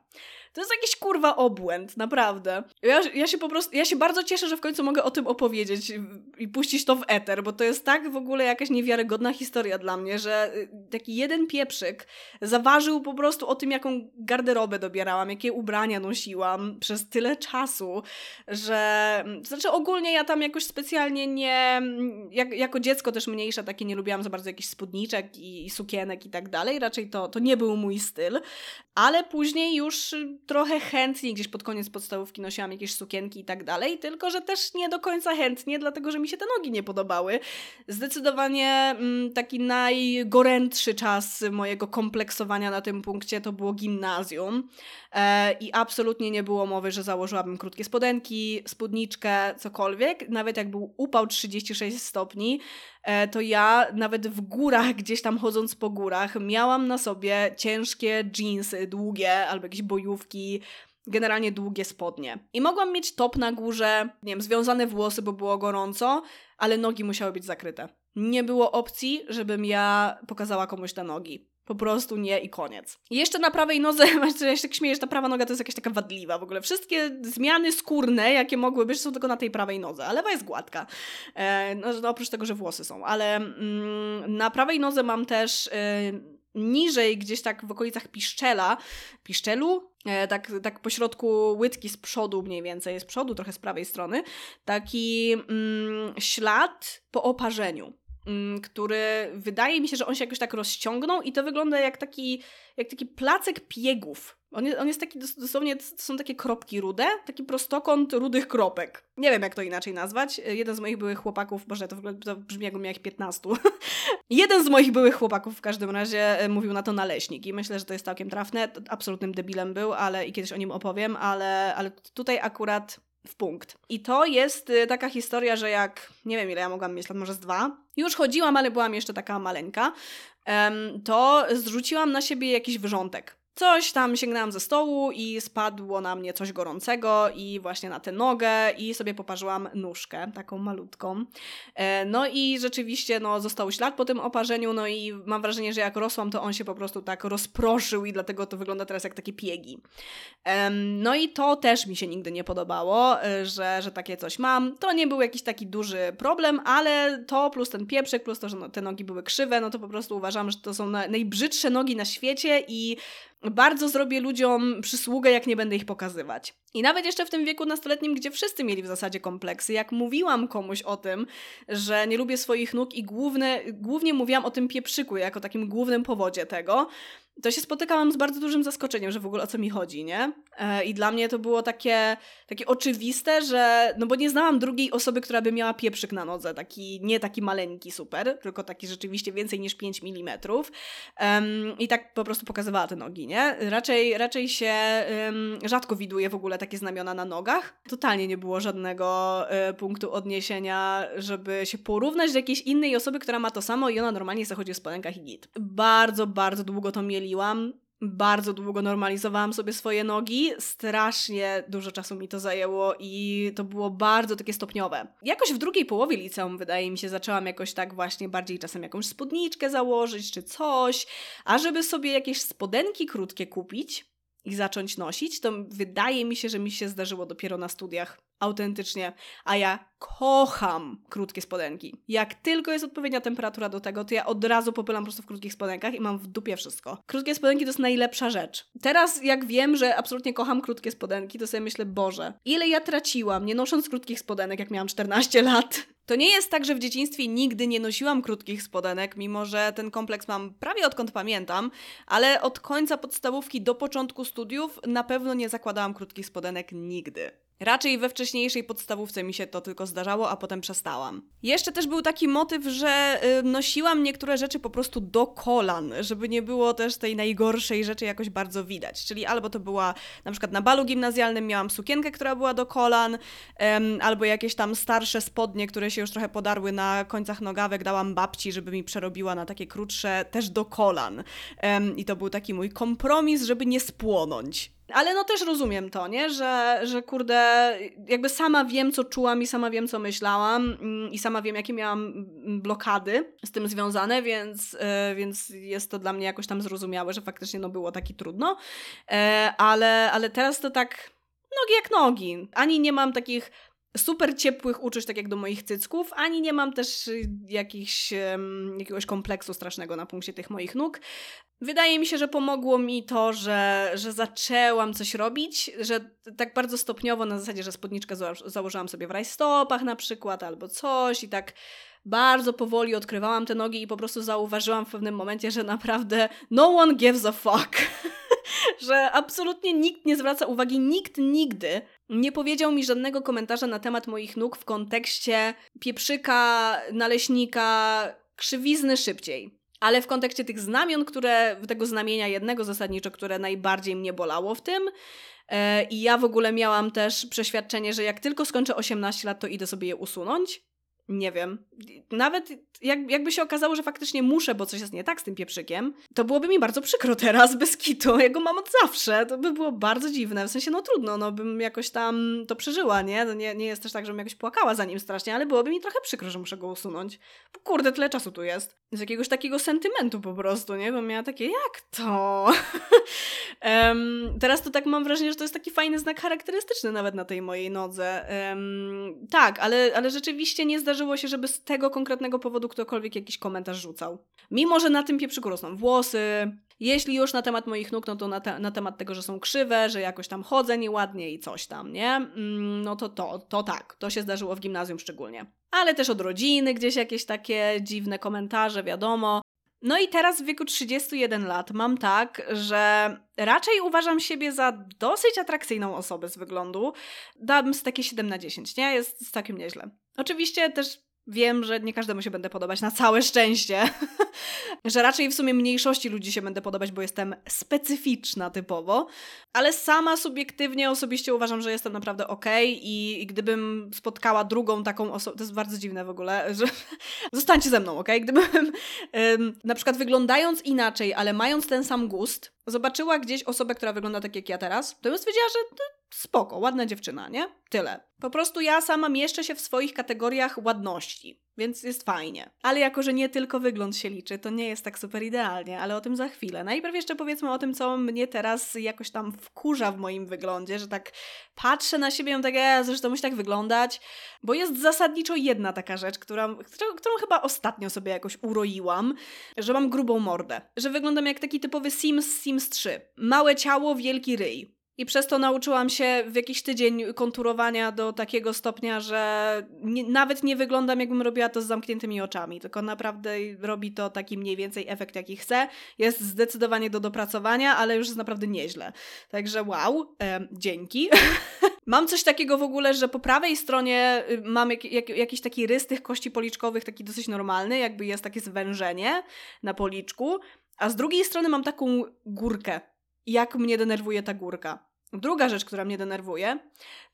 To jest jakiś kurwa obłęd, naprawdę. Ja, ja się po prostu, ja się bardzo cieszę, że w końcu mogę o tym opowiedzieć i puścić to w eter, bo to jest tak w ogóle jakaś niewiarygodna historia dla mnie, że y, taki jeden pieprzyk zaważył po prostu o tym, jaką garderobę dobierałam, jakie ubrania nosiłam przez tyle czasu, że znaczy ogólnie ja tam jakoś specjalnie nie, jak, jako dziecko też mniejsze takie nie lubiłam za bardzo jakichś spódniczek i, i sukienek i tak dalej, raczej to, to nie był mój styl, ale później już trochę chętnie gdzieś pod koniec podstawówki nosiłam jakieś sukienki i tak dalej, tylko że też nie do końca chętnie, dlatego że mi się te nogi nie podobały. Zdecydowanie mm, taki najgorętszy czas mojego kompleksowania na tym punkcie to było gimnazjum e, i absolutnie nie było mowy, że założyłabym krótkie spodenki, spódniczkę, cokolwiek. Nawet jak był upał 36 stopni, to ja nawet w górach, gdzieś tam chodząc po górach, miałam na sobie ciężkie jeansy, długie albo jakieś bojówki, generalnie długie spodnie. I mogłam mieć top na górze, nie wiem, związane włosy, bo było gorąco, ale nogi musiały być zakryte. Nie było opcji, żebym ja pokazała komuś te nogi. Po prostu nie i koniec. I jeszcze na prawej nodze, ja się tak śmieję, że ta prawa noga to jest jakaś taka wadliwa w ogóle. Wszystkie zmiany skórne, jakie mogły być, są tylko na tej prawej nodze, a lewa jest gładka. E, no, oprócz tego, że włosy są. Ale mm, na prawej nodze mam też... Y, niżej, gdzieś tak w okolicach piszczela, piszczelu, e, tak, tak po środku łydki z przodu mniej więcej, z przodu, trochę z prawej strony, taki mm, ślad po oparzeniu. Mm, który wydaje mi się, że on się jakoś tak rozciągnął i to wygląda jak taki, jak taki placek piegów. On jest, on jest taki dosłownie, to są takie kropki rude, taki prostokąt rudych kropek. Nie wiem, jak to inaczej nazwać. Jeden z moich byłych chłopaków, boże, to, to brzmi jakbym miał ich 15. Jeden z moich byłych chłopaków w każdym razie e, mówił na to naleśnik i myślę, że to jest całkiem trafne. Absolutnym debilem był, ale i kiedyś o nim opowiem, ale, ale tutaj akurat w punkt. I to jest y, taka historia, że jak, nie wiem ile ja mogłam mieć lat, może z dwa, już chodziłam, ale byłam jeszcze taka maleńka, to zrzuciłam na siebie jakiś wyrzątek. Coś tam sięgnęłam ze stołu i spadło na mnie coś gorącego i właśnie na tę nogę i sobie poparzyłam nóżkę, taką malutką. E, no i rzeczywiście no, został ślad po tym oparzeniu, no i mam wrażenie, że jak rosłam, to on się po prostu tak rozproszył i dlatego to wygląda teraz jak takie piegi. No i to też mi się nigdy nie podobało, e, że, że takie coś mam. To nie był jakiś taki duży problem, ale to plus ten pieprzyk, plus to, że no, te nogi były krzywe, no to po prostu uważam, że to są najbrzydsze nogi na świecie i bardzo zrobię ludziom przysługę, jak nie będę ich pokazywać. I nawet jeszcze w tym wieku nastoletnim, gdzie wszyscy mieli w zasadzie kompleksy, jak mówiłam komuś o tym, że nie lubię swoich nóg i główne, głównie mówiłam o tym pieprzyku jako takim głównym powodzie tego, to się spotykałam z bardzo dużym zaskoczeniem, że w ogóle o co mi chodzi, nie? E, I dla mnie to było takie, takie oczywiste, że, no bo nie znałam drugiej osoby, która by miała pieprzyk na nodze, taki, nie taki maleńki super, tylko taki rzeczywiście więcej niż 5 mm. Um, I tak po prostu pokazywała te nogi, nie? Raczej, raczej się um, rzadko widuje w ogóle takie znamiona na nogach. Totalnie nie było żadnego y, punktu odniesienia, żeby się porównać do jakiejś innej osoby, która ma to samo i ona normalnie zachodzi w spodenkach i git. Bardzo, bardzo długo to mieliłam bardzo długo normalizowałam sobie swoje nogi, strasznie dużo czasu mi to zajęło i to było bardzo takie stopniowe. Jakoś w drugiej połowie liceum, wydaje mi się, zaczęłam jakoś tak właśnie bardziej czasem jakąś spódniczkę założyć czy coś, a żeby sobie jakieś spodenki krótkie kupić i zacząć nosić, to wydaje mi się, że mi się zdarzyło dopiero na studiach autentycznie, a ja kocham krótkie spodenki. Jak tylko jest odpowiednia temperatura do tego, to ja od razu popylam po prostu w krótkich spodenkach i mam w dupie wszystko. Krótkie spodenki to jest najlepsza rzecz. Teraz jak wiem, że absolutnie kocham krótkie spodenki, to sobie myślę, Boże, ile ja traciłam nie nosząc krótkich spodenek, jak miałam 14 lat. To nie jest tak, że w dzieciństwie nigdy nie nosiłam krótkich spodenek, mimo że ten kompleks mam prawie odkąd pamiętam, ale od końca podstawówki do początku studiów na pewno nie zakładałam krótkich spodenek nigdy. Raczej we wcześniejszej podstawówce mi się to tylko zdarzało, a potem przestałam. Jeszcze też był taki motyw, że y, nosiłam niektóre rzeczy po prostu do kolan, żeby nie było też tej najgorszej rzeczy jakoś bardzo widać. Czyli albo to była na przykład na balu gimnazjalnym miałam sukienkę, która była do kolan, albo jakieś tam starsze spodnie, które się już trochę podarły na końcach nogawek, dałam babci, żeby mi przerobiła na takie krótsze, też do kolan. I to był taki mój kompromis, żeby nie spłonąć. Ale no też rozumiem to, nie? Że, że kurde, jakby sama wiem, co czułam i sama wiem, co myślałam mm, i sama wiem, jakie miałam mm, blokady z tym związane, więc, e, więc jest to dla mnie jakoś tam zrozumiałe, że faktycznie no było taki trudno. E, ale, ale teraz to tak nogi jak nogi. Ani nie mam takich super ciepłych uczuć, tak jak do moich cycków, ani nie mam też jakichś, jakiegoś kompleksu strasznego na punkcie tych moich nóg. Wydaje mi się, że pomogło mi to, że, że zaczęłam coś robić, że tak bardzo stopniowo na zasadzie, że spódniczkę założyłam sobie w rajstopach na przykład albo coś i tak bardzo powoli odkrywałam te nogi i po prostu zauważyłam w pewnym momencie, że naprawdę no one gives a fuck. że absolutnie nikt nie zwraca uwagi, nikt nigdy nie powiedział mi żadnego komentarza na temat moich nóg w kontekście pieprzyka, naleśnika, krzywizny szybciej. Ale w kontekście tych znamion, które, tego znamienia jednego zasadniczo, które najbardziej mnie bolało w tym, e, i ja w ogóle miałam też przeświadczenie, że jak tylko skończę 18 lat, to idę sobie je usunąć nie wiem, nawet jak, jakby się okazało, że faktycznie muszę, bo coś jest nie tak z tym pieprzykiem, to byłoby mi bardzo przykro teraz, bez kitu, ja go mam od zawsze, to by było bardzo dziwne, w sensie no trudno, no bym jakoś tam to przeżyła, nie? No nie, nie jest też tak, żebym jakoś płakała za nim strasznie, ale byłoby mi trochę przykro, że muszę go usunąć, bo kurde, tyle czasu tu jest. Z jakiegoś takiego sentymentu po prostu, nie? Bo miała takie, jak to? um, teraz to tak mam wrażenie, że to jest taki fajny znak charakterystyczny nawet na tej mojej nodze. Um, tak, ale, ale rzeczywiście nie zdarzyło zdarzyło się, żeby z tego konkretnego powodu ktokolwiek jakiś komentarz rzucał. Mimo, że na tym pieprzyku rosną włosy, jeśli już na temat moich nóg, no to na, te, na, temat tego, że są krzywe, że jakoś tam chodzę nieładnie i coś tam, nie? Mm, no to to, to tak, to się zdarzyło w gimnazjum szczególnie. Ale też od rodziny gdzieś jakieś takie dziwne komentarze, wiadomo. No i teraz w wieku 31 lat mam tak, że raczej uważam siebie za dosyć atrakcyjną osobę z wyglądu. Dam z takie 7 na 10, nie? Jest całkiem nieźle. Oczywiście też Wiem, że nie każdemu się będę podobać, na całe szczęście. że raczej w sumie mniejszości ludzi się będę podobać, bo jestem specyficzna typowo. Ale sama subiektywnie, osobiście uważam, że jestem naprawdę okej okay i, i, gdybym spotkała drugą taką osobę, to jest bardzo dziwne w ogóle, że zostańcie ze mną, okej? Okay? Gdybym ym, na przykład wyglądając inaczej, ale mając ten sam gust, zobaczyła gdzieś osobę, która wygląda tak jak ja teraz, to bym stwierdziła, że spoko, ładna dziewczyna, nie? Tyle. Po prostu ja sama mieszczę się w swoich kategoriach ładności, więc jest fajnie. Ale jako, że nie tylko wygląd się liczy, to nie jest tak super idealnie, ale o tym za chwilę. Najpierw jeszcze powiedzmy o tym, co mnie teraz jakoś tam wkurza w moim wyglądzie, że tak patrzę na siebie i tak, ja zresztą musi tak wyglądać, bo jest zasadniczo jedna taka rzecz, która, którą chyba ostatnio sobie jakoś uroiłam, że mam grubą mordę, że wyglądam jak taki typowy Sims Sims 3. Małe ciało, wielki ryj. I przez to nauczyłam się w jakiś tydzień konturowania do takiego stopnia, że nie, nawet nie wyglądam, jakbym robiła to z zamkniętymi oczami, tylko naprawdę robi to taki mniej więcej efekt, jaki chcę. Jest zdecydowanie do dopracowania, ale już jest naprawdę nieźle. Także wow, e, dzięki. Mam coś takiego w ogóle, że po prawej stronie y, mam jak, jak, jakiś taki rys tych kości policzkowych, taki dosyć normalny, jakby jest takie zwężenie na policzku, a z drugiej strony mam taką górkę. Jak mnie denerwuje ta górka. Druga rzecz, która mnie denerwuje,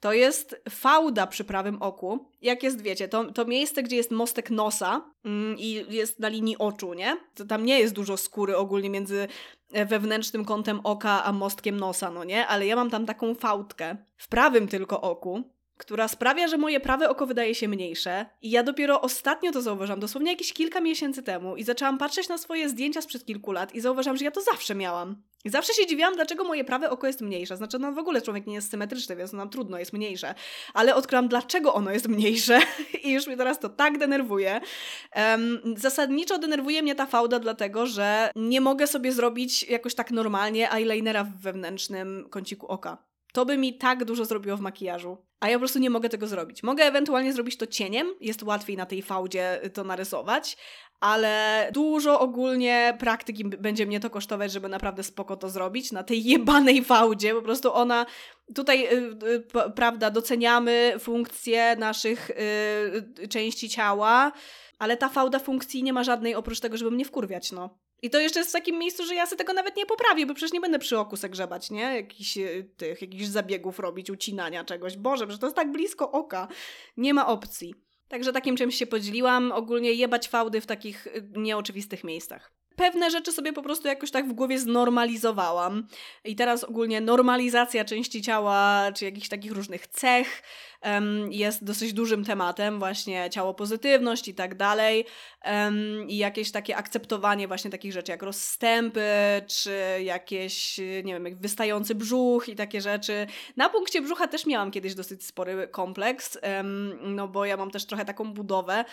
to jest fałda przy prawym oku. Jak jest, wiecie, to, to miejsce, gdzie jest mostek nosa mm, i jest na linii oczu, nie? To tam nie jest dużo skóry ogólnie między e, wewnętrznym kątem oka a mostkiem nosa, no nie? Ale ja mam tam taką fałdkę w prawym tylko oku, która sprawia, że moje prawe oko wydaje się mniejsze. I ja dopiero ostatnio to zauważam, dosłownie jakieś kilka miesięcy temu, i zaczęłam patrzeć na swoje zdjęcia sprzed kilku lat i zauważam, że ja to zawsze miałam. I zawsze się dziwiłam, dlaczego moje prawe oko jest mniejsze. Znaczy, no w ogóle człowiek nie jest symetryczny, więc nam trudno jest mniejsze. Ale odkryłam, dlaczego ono jest mniejsze i już mnie teraz to tak denerwuje. Um, zasadniczo denerwuje mnie ta fałda, dlatego że nie mogę sobie zrobić jakoś tak normalnie eyelinera w wewnętrznym kąciku oka. To by mi tak dużo zrobiło w makijażu. A ja po prostu nie mogę tego zrobić. Mogę ewentualnie zrobić to cieniem, jest łatwiej na tej fałdzie to narysować, ale dużo ogólnie praktyki będzie mnie to kosztować, żeby naprawdę spoko to zrobić na tej jebanej fałdzie. Po prostu ona tutaj, y, y, prawda, doceniamy funkcje naszych y, części ciała, ale ta fałda funkcji nie ma żadnej oprócz tego, żeby mnie wkurwiać, no. I to jeszcze jest w takim miejscu, że ja sobie tego nawet nie poprawię, bo przecież nie będę przy oku se grzebać, nie? Jakichś tych, jakichś zabiegów robić, ucinania czegoś. Boże, że to jest tak blisko oka. Nie ma opcji. Także takim czymś się podzieliłam. Ogólnie jebać fałdy w takich y, nieoczywistych miejscach pewne rzeczy sobie po prostu jakoś tak w głowie znormalizowałam. I teraz ogólnie normalizacja części ciała, czy jakichś takich różnych cech um, jest dosyć dużym tematem, właśnie ciało pozytywność i tak dalej. Um, I jakieś takie akceptowanie właśnie takich rzeczy jak rozstępy, czy jakieś, nie wiem, jak wystający brzuch i takie rzeczy. Na punkcie brzucha też miałam kiedyś dosyć spory kompleks, um, no bo ja mam też trochę taką budowę,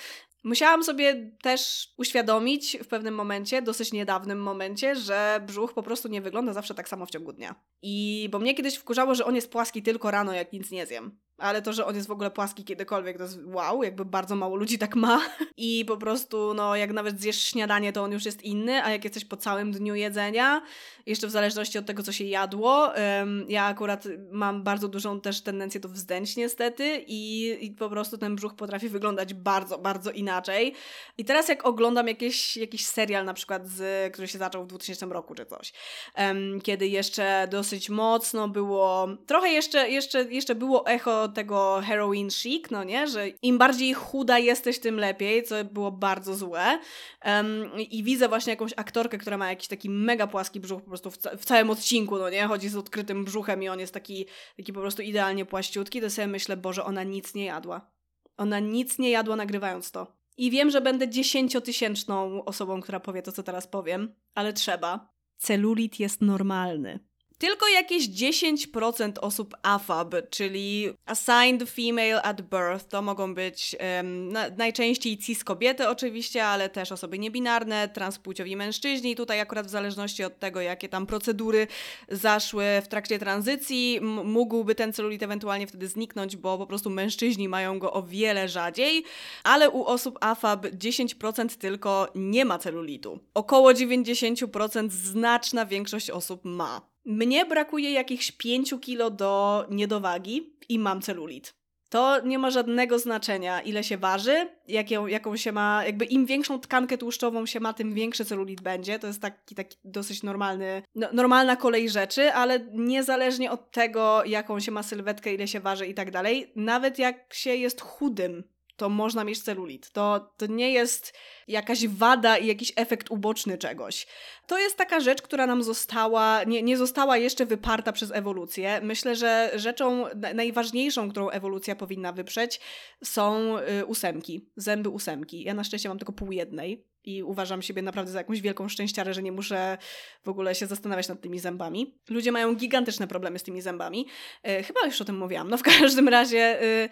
Musiałam sobie też uświadomić w pewnym momencie, dosyć niedawnym momencie, że brzuch po prostu nie wygląda zawsze tak samo w ciągu dnia. I bo mnie kiedyś wkurzało, że on jest płaski tylko rano, jak nic nie zjem ale to, że on jest w ogóle płaski kiedykolwiek, to jest wow, jakby bardzo mało ludzi tak ma. I po prostu, no, jak nawet zjesz śniadanie, to on już jest inny, a jak jesteś po całym dniu jedzenia, jeszcze w zależności od tego, co się jadło, um, ja akurat mam bardzo dużą też tendencję do wzdęć niestety i, i po prostu ten brzuch potrafi wyglądać bardzo, bardzo inaczej. I teraz jak oglądam jakieś, jakiś serial na przykład, z, który się zaczął w 2000 roku czy coś, um, kiedy jeszcze dosyć mocno było, trochę jeszcze, jeszcze, jeszcze było echo tego heroin chic, no nie, że im bardziej chuda jesteś, tym lepiej, co było bardzo złe. Um, I widzę właśnie jakąś aktorkę, która ma jakiś taki mega płaski brzuch po prostu w, ca w, całym odcinku, no nie, chodzi z odkrytym brzuchem i on jest taki, taki po prostu idealnie płaściutki, to sobie myślę, Boże, ona nic nie jadła. Ona nic nie jadła nagrywając to. I wiem, że będę dziesięciotysięczną osobą, która powie to, co teraz powiem, ale trzeba. Celulit jest normalny. Tylko jakieś 10% osób AFAB, czyli Assigned Female at Birth, to mogą być um, na, najczęściej cis kobiety oczywiście, ale też osoby niebinarne, transpłciowi mężczyźni. Tutaj akurat w zależności od tego, jakie tam procedury zaszły w trakcie tranzycji, mógłby ten celulit ewentualnie wtedy zniknąć, bo po prostu mężczyźni mają go o wiele rzadziej, ale u osób AFAB 10% tylko nie ma celulitu. Około 90% znaczna większość osób ma. Mnie brakuje jakichś 5 kilo do niedowagi i mam celulit. To nie ma żadnego znaczenia, ile się waży, jaką, jaką się ma, jakby im większą tkankę tłuszczową się ma, tym większy celulit będzie. To jest taki, taki dosyć normalny, no, normalna kolej rzeczy, ale niezależnie od tego, jaką się ma sylwetkę, ile się waży i tak dalej, nawet jak się jest chudym, to można mieć celulit. To, to nie jest jakaś wada i jakiś efekt uboczny czegoś. To jest taka rzecz, która nam została, nie, nie została jeszcze wyparta przez ewolucję. Myślę, że rzeczą najważniejszą, którą ewolucja powinna wyprzeć, są y, ósemki, zęby ósemki. Ja na szczęście mam tylko pół jednej i uważam siebie naprawdę za jakąś wielką szczęściarę, że nie muszę w ogóle się zastanawiać nad tymi zębami. Ludzie mają gigantyczne problemy z tymi zębami. Y, chyba już o tym mówiłam. No w każdym razie... Y,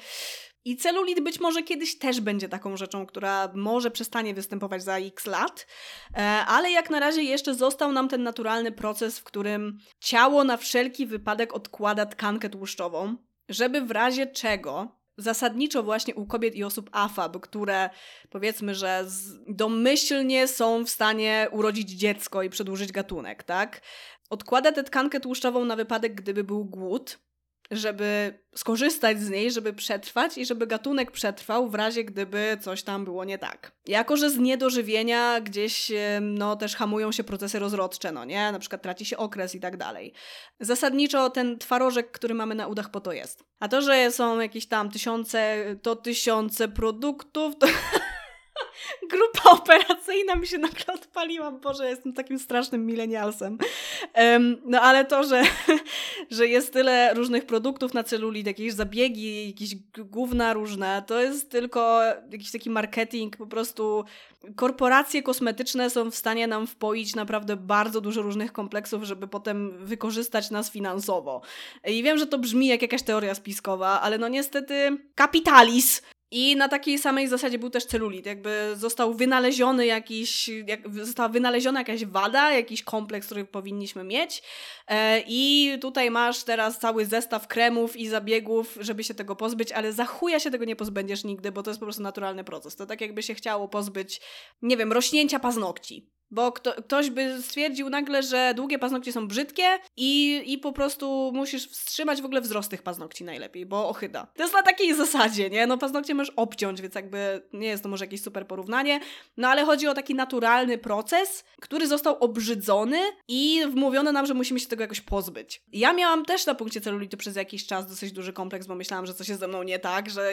I celulit być może kiedyś też będzie taką rzeczą, która może przestanie występować za x lat, e, ale jak na razie jeszcze został nam ten naturalny proces, w którym ciało na wszelki wypadek odkłada tkankę tłuszczową, żeby w razie czego zasadniczo właśnie u kobiet i osób AFAB, które powiedzmy, że domyślnie są w stanie urodzić dziecko i przedłużyć gatunek, tak? Odkłada tę tkankę tłuszczową na wypadek, gdyby był głód, żeby skorzystać z niej, żeby przetrwać i żeby gatunek przetrwał w razie gdyby coś tam było nie tak. Jako, że z niedożywienia gdzieś no też hamują się procesy rozrodcze, no nie? Na przykład traci się okres i tak dalej. Zasadniczo ten twarożek, który mamy na udach po to jest. A to, że są jakieś tam tysiące, to tysiące produktów, to... grupa operacyjna mi się nagle odpaliła. Boże, jestem takim strasznym milenialsem. Um, no ale to, że, że jest tyle różnych produktów na celulit, jakieś zabiegi, jakieś gówna różne, to jest tylko jakiś taki marketing, po prostu korporacje kosmetyczne są w stanie nam wpoić naprawdę bardzo dużo różnych kompleksów, żeby potem wykorzystać nas finansowo. I wiem, że to brzmi jak jakaś teoria spiskowa, ale no niestety kapitalizm i na takiej samej zasadzie był też celulit. Jakby został wynaleziony jakiś, jak, została wynaleziona jakaś wada, jakiś kompleks, który powinniśmy mieć. E, I tutaj masz teraz cały zestaw kremów i zabiegów, żeby się tego pozbyć, ale za chuja się tego nie pozbędziesz nigdy, bo to jest po prostu naturalny proces. To tak jakby się chciało pozbyć, nie wiem, rośnięcia paznokci. Bo kto, ktoś by stwierdził nagle, że długie paznokcie są brzydkie i, i po prostu musisz wstrzymać w ogóle wzrost tych paznokci najlepiej, bo ochyda. To jest na takiej zasadzie, nie? No paznokcie możesz obciąć, więc jakby nie jest to może jakieś super porównanie, no ale chodzi o taki naturalny proces, który został obrzydzony i wmówiono nam, że musimy się tego jakoś pozbyć. Ja miałam też na punkcie celulitu przez jakiś czas dosyć duży kompleks, bo myślałam, że coś jest ze mną nie tak, że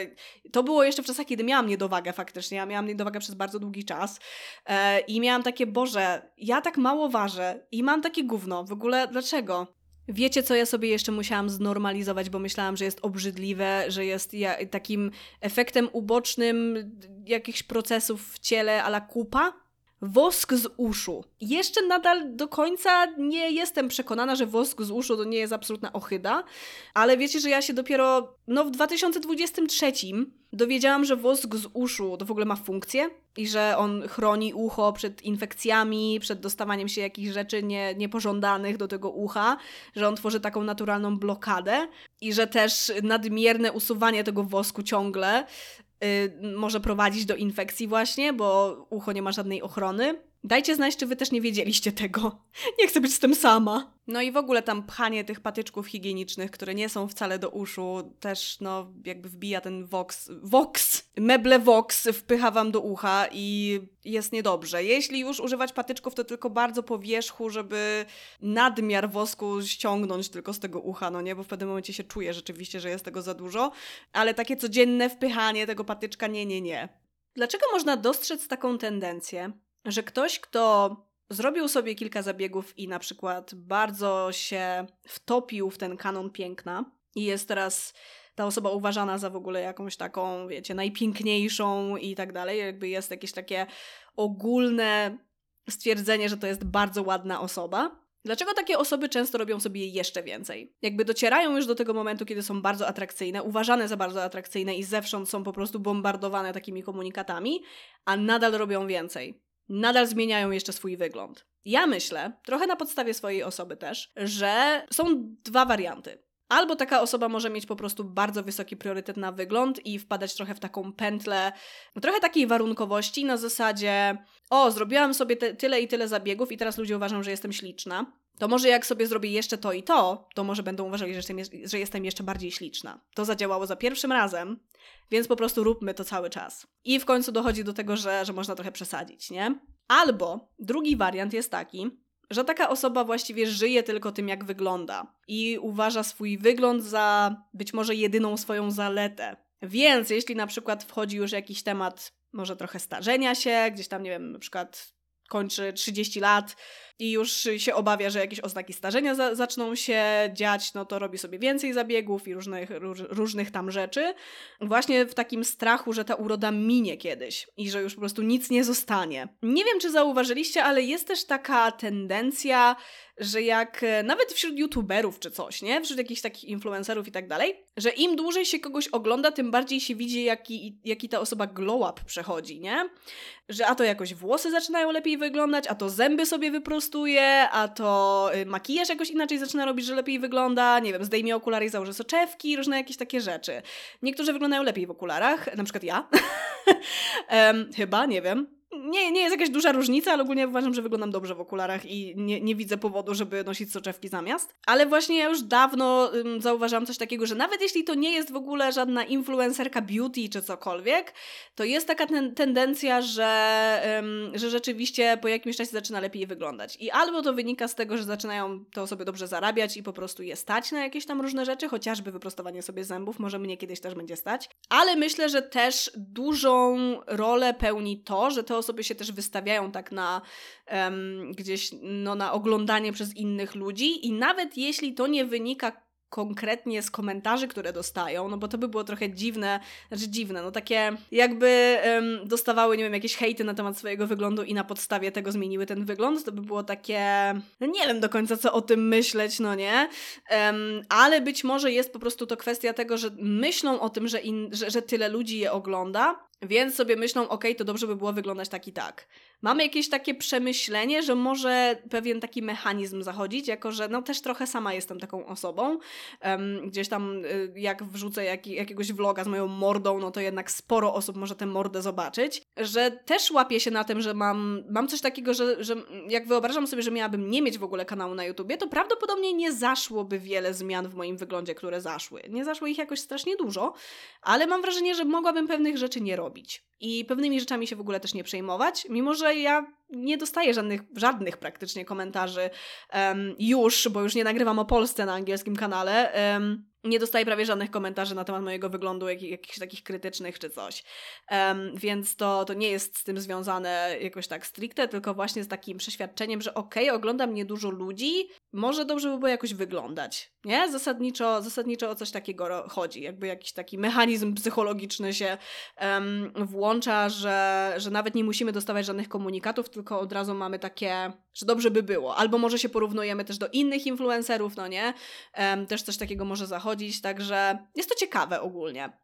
to było jeszcze w czasach, kiedy miałam niedowagę faktycznie. Ja miałam niedowagę przez bardzo długi czas e, i miałam takie, Boże, ja tak mało ważę i mam takie gówno. W ogóle dlaczego? Wiecie, co ja sobie jeszcze musiałam znormalizować, bo myślałam, że jest obrzydliwe, że jest ja, takim efektem ubocznym jakichś procesów w ciele ala kupa? Wosk z uszu. Jeszcze nadal do końca nie jestem przekonana, że wosk z uszu to nie jest absolutna ochyda, ale wiecie, że ja się dopiero no, w 2023 dowiedziałam, że wosk z uszu to w ogóle ma funkcję i że on chroni ucho przed infekcjami, przed dostawaniem się jakichś rzeczy nie, niepożądanych do tego ucha, że on tworzy taką naturalną blokadę i że też nadmierne usuwanie tego wosku ciągle może prowadzić do infekcji właśnie, bo ucho nie ma żadnej ochrony. Dajcie znać, czy wy też nie wiedzieliście tego. Nie chcę być z tym sama. No i w ogóle tam pchanie tych patyczków higienicznych, które nie są wcale do uszu, też no jakby wbija ten vox, vox, meble vox wpycha wam do ucha i jest niedobrze. Jeśli już używać patyczków, to tylko bardzo po wierzchu, żeby nadmiar wosku ściągnąć tylko z tego ucha, no nie, bo w pewnym momencie się czuje rzeczywiście, że jest tego za dużo, ale takie codzienne wpychanie tego patyczka, nie, nie, nie. Dlaczego można dostrzec taką tendencję? że ktoś, kto zrobił sobie kilka zabiegów i na przykład bardzo się wtopił w ten kanon piękna i jest teraz ta osoba uważana za w ogóle jakąś taką, wiecie, najpiękniejszą i tak dalej, jakby jest jakieś takie ogólne stwierdzenie, że to jest bardzo ładna osoba. Dlaczego takie osoby często robią sobie jeszcze więcej? Jakby docierają już do tego momentu, kiedy są bardzo atrakcyjne, uważane za bardzo atrakcyjne i zewsząd są po prostu bombardowane takimi komunikatami, a nadal robią więcej nadal zmieniają jeszcze swój wygląd. Ja myślę, trochę na podstawie swojej osoby też, że są dwa warianty. Albo taka osoba może mieć po prostu bardzo wysoki priorytet na wygląd i wpadać trochę w taką pętlę, trochę takiej warunkowości na zasadzie: O, zrobiłam sobie te, tyle i tyle zabiegów, i teraz ludzie uważają, że jestem śliczna. To może jak sobie zrobię jeszcze to i to, to może będą uważali, że jestem, że jestem jeszcze bardziej śliczna. To zadziałało za pierwszym razem, więc po prostu róbmy to cały czas. I w końcu dochodzi do tego, że, że można trochę przesadzić, nie? Albo drugi wariant jest taki, że taka osoba właściwie żyje tylko tym, jak wygląda i uważa swój wygląd za być może jedyną swoją zaletę. Więc jeśli na przykład wchodzi już jakiś temat, może trochę starzenia się, gdzieś tam, nie wiem, na przykład kończy 30 lat i już się obawia, że jakieś oznaki starzenia za zaczną się dziać, no to robi sobie więcej zabiegów i różnych, róż różnych tam rzeczy. Właśnie w takim strachu, że ta uroda minie kiedyś i że już po prostu nic nie zostanie. Nie wiem, czy zauważyliście, ale jest też taka tendencja, że jak e, nawet wśród youtuberów czy coś, nie? Wśród jakichś takich influencerów i tak dalej, że im dłużej się kogoś ogląda, tym bardziej się widzi, jaki, jaki ta osoba glow up przechodzi, nie? Że a to jakoś włosy zaczynają lepiej wyglądać, a to zęby sobie wyprostuje, a to y, makijaż jakoś inaczej zaczyna robić, że lepiej wygląda, nie wiem, zdejmie okulary i założy soczewki, różne jakieś takie rzeczy. Niektórzy wyglądają lepiej w okularach, na przykład ja. um, chyba, nie wiem nie, nie jest jakaś duża różnica, ale ogólnie uważam, że wyglądam dobrze w okularach i nie, nie widzę powodu, żeby nosić soczewki zamiast. Ale właśnie ja już dawno um, zauważam coś takiego, że nawet jeśli to nie jest w ogóle żadna influencerka beauty czy cokolwiek, to jest taka ten, tendencja, że, że rzeczywiście po jakimś czasie zaczyna lepiej wyglądać. I albo to wynika z tego, że zaczynają te osoby dobrze zarabiać i po prostu je stać na jakieś tam różne rzeczy, chociażby wyprostowanie sobie zębów, może mnie kiedyś też będzie stać. Ale myślę, że też dużą rolę pełni to, że te osoby się też wystawiają tak na um, gdzieś no, na oglądanie przez innych ludzi i nawet jeśli to nie wynika konkretnie z komentarzy, które dostają, no bo to by było trochę dziwne, znaczy dziwne, no takie jakby um, dostawały, nie wiem, jakieś hejty na temat swojego wyglądu i na podstawie tego zmieniły ten wygląd, to by było takie, no nie wiem do końca co o tym myśleć, no nie, um, ale być może jest po prostu to kwestia tego, że myślą o tym, że, in, że, że tyle ludzi je ogląda, więc sobie myślą, ok, to dobrze by było wyglądać tak i tak. Mamy jakieś takie przemyślenie, że może pewien taki mechanizm zachodzić, jako że no też trochę sama jestem taką osobą. Um, gdzieś tam y, jak wrzucę jak, jakiegoś vloga z moją mordą, no to jednak sporo osób może tę mordę zobaczyć. Że też łapię się na tym, że mam, mam coś takiego, że, że jak wyobrażam sobie, że miałabym nie mieć w ogóle kanału na YouTubie, to prawdopodobnie nie zaszłoby wiele zmian w moim wyglądzie, które zaszły. Nie zaszło ich jakoś strasznie dużo, ale mam wrażenie, że mogłabym pewnych rzeczy nie robić. I pewnymi rzeczami się w ogóle też nie przejmować, mimo że ja nie dostaję żadnych, żadnych praktycznie komentarzy um, już, bo już nie nagrywam o Polsce na angielskim kanale. Um, nie dostaję prawie żadnych komentarzy na temat mojego wyglądu, jak, jakichś takich krytycznych czy coś. Um, więc to, to nie jest z tym związane jakoś tak stricte, tylko właśnie z takim przeświadczeniem, że okej, okay, ogląda mnie dużo ludzi, może dobrze by było jakoś wyglądać. Nie? Zasadniczo, zasadniczo o coś takiego chodzi. Jakby jakiś taki mechanizm psychologiczny się um, włącza, że, że nawet nie musimy dostawać żadnych komunikatów, tylko od razu mamy takie, że dobrze by było. Albo może się porównujemy też do innych influencerów, no nie? Um, też coś takiego może zachodzić, także jest to ciekawe ogólnie.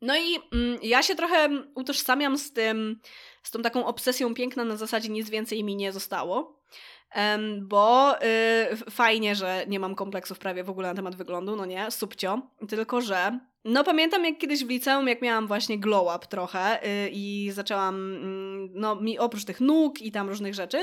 No i mm, ja się trochę utożsamiam z tym, z tą taką obsesją piękna na zasadzie nic więcej mi nie zostało. Um, bo y, fajnie, że nie mam kompleksów prawie w ogóle na temat wyglądu, no nie, subcio, tylko że no pamiętam jak kiedyś w liceum, jak miałam właśnie glow up trochę yy, i zaczęłam, yy, no mi oprócz tych nóg i tam różnych rzeczy,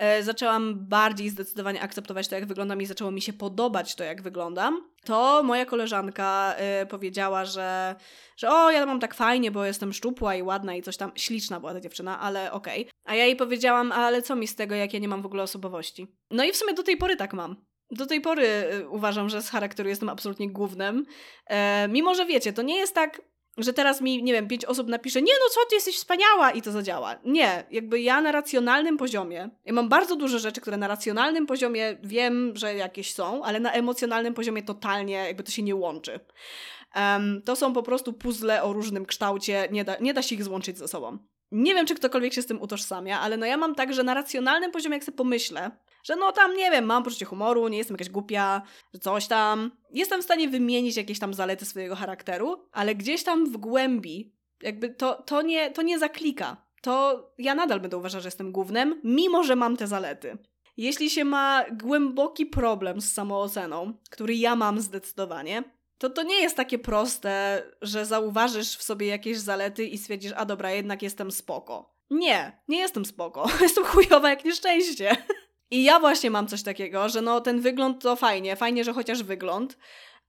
yy, zaczęłam bardziej zdecydowanie akceptować to, jak wyglądam i zaczęło mi się podobać to, jak wyglądam. To moja koleżanka y, powiedziała, że, że o, ja mam tak fajnie, bo jestem szczupła i ładna i coś tam. Śliczna była ta dziewczyna, ale okej. Okay. A ja jej powiedziałam, ale co mi z tego, jak ja nie mam w ogóle osobowości? No i w sumie do tej pory tak mam do tej pory y, uważam, że z charakteru jestem absolutnie głównym. E, mimo, że wiecie, to nie jest tak, że teraz mi, nie wiem, pięć osób napisze, nie no co, ty jesteś wspaniała i to zadziała. Nie, jakby ja na racjonalnym poziomie, ja mam bardzo dużo rzeczy, które na racjonalnym poziomie wiem, że jakieś są, ale na emocjonalnym poziomie totalnie jakby to się nie łączy. Um, to są po prostu puzzle o różnym kształcie, nie da, nie da się ich złączyć ze sobą. Nie wiem, czy ktokolwiek się z tym utożsamia, ale no ja mam tak, że na racjonalnym poziomie, jak sobie pomyślę, że no tam, nie wiem, mam poczucie humoru, nie jestem jakaś głupia, że coś tam. Jestem w stanie wymienić jakieś tam zalety swojego charakteru, ale gdzieś tam w głębi jakby to, to, nie, to nie zaklika. To ja nadal będę uważać, że jestem głównym, mimo że mam te zalety. Jeśli się ma głęboki problem z samooceną, który ja mam zdecydowanie, to to nie jest takie proste, że zauważysz w sobie jakieś zalety i stwierdzisz, a dobra, jednak jestem spoko. Nie, nie jestem spoko. Jestem chujowa jak nieszczęście. I ja właśnie mam coś takiego, że no ten wygląd to fajnie, fajnie, że chociaż wygląd,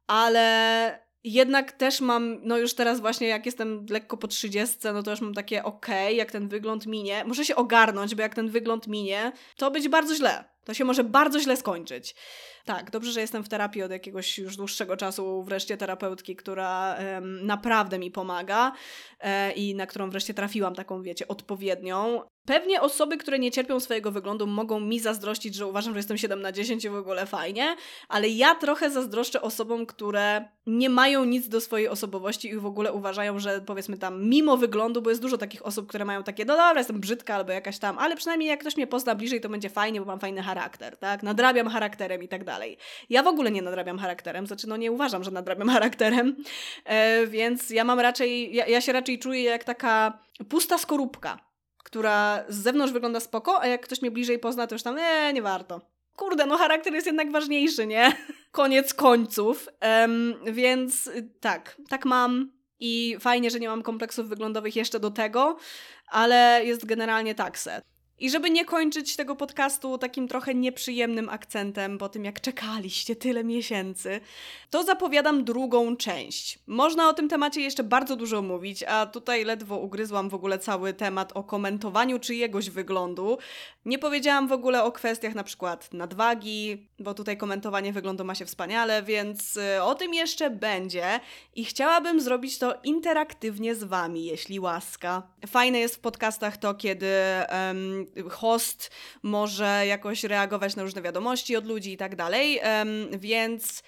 ale jednak też mam, no już teraz właśnie jak jestem lekko po 30, no to już mam takie okej, okay, jak ten wygląd minie, muszę się ogarnąć, bo jak ten wygląd minie, to być bardzo źle. To się może bardzo źle skończyć. Tak, dobrze, że jestem w terapii od jakiegoś już dłuższego czasu, wreszcie terapeutki, która naprawdę mi pomaga e, i na którą wreszcie trafiłam taką, wiecie, odpowiednią. Pewnie osoby, które nie cierpią swojego wyglądu, mogą mi zazdrościć, że uważam, że jestem 7 na 10 i w ogóle fajnie, ale ja trochę zazdroszczę osobom, które nie mają nic do swojej osobowości i w ogóle uważają, że powiedzmy tam, mimo wyglądu, bo jest dużo takich osób, które mają takie, no dobra, jestem brzydka albo jakaś tam, ale przynajmniej jak ktoś mnie pozna bliżej, to będzie fajnie, bo mam fajny charakter charakter, tak? Nadrabiam charakterem i tak dalej. Ja w ogóle nie nadrabiam charakterem, znaczy no nie uważam, że nadrabiam charakterem, e, więc ja mam raczej, ja, ja się raczej czuję jak taka pusta skorupka, która z zewnątrz wygląda spoko, a jak ktoś mnie bliżej pozna, to już tam, nie, nie warto. Kurde, no charakter jest jednak ważniejszy, nie? Koniec końców. Um, więc tak, tak mam. I fajnie, że nie mam kompleksów wyglądowych jeszcze do tego, ale jest generalnie tak set. I żeby nie kończyć tego podcastu takim trochę nieprzyjemnym akcentem, po tym jak czekaliście tyle miesięcy, to zapowiadam drugą część. Można o tym temacie jeszcze bardzo dużo mówić, a tutaj ledwo ugryzłam w ogóle cały temat o komentowaniu czyjegoś wyglądu. Nie powiedziałam w ogóle o kwestiach na przykład nadwagi, bo tutaj komentowanie wyglądu ma się wspaniale, więc y, o tym jeszcze będzie i chciałabym zrobić to interaktywnie z Wami, jeśli łaska. Fajne jest w podcastach to, kiedy um, host może jakoś reagować na różne wiadomości od ludzi i tak dalej, więc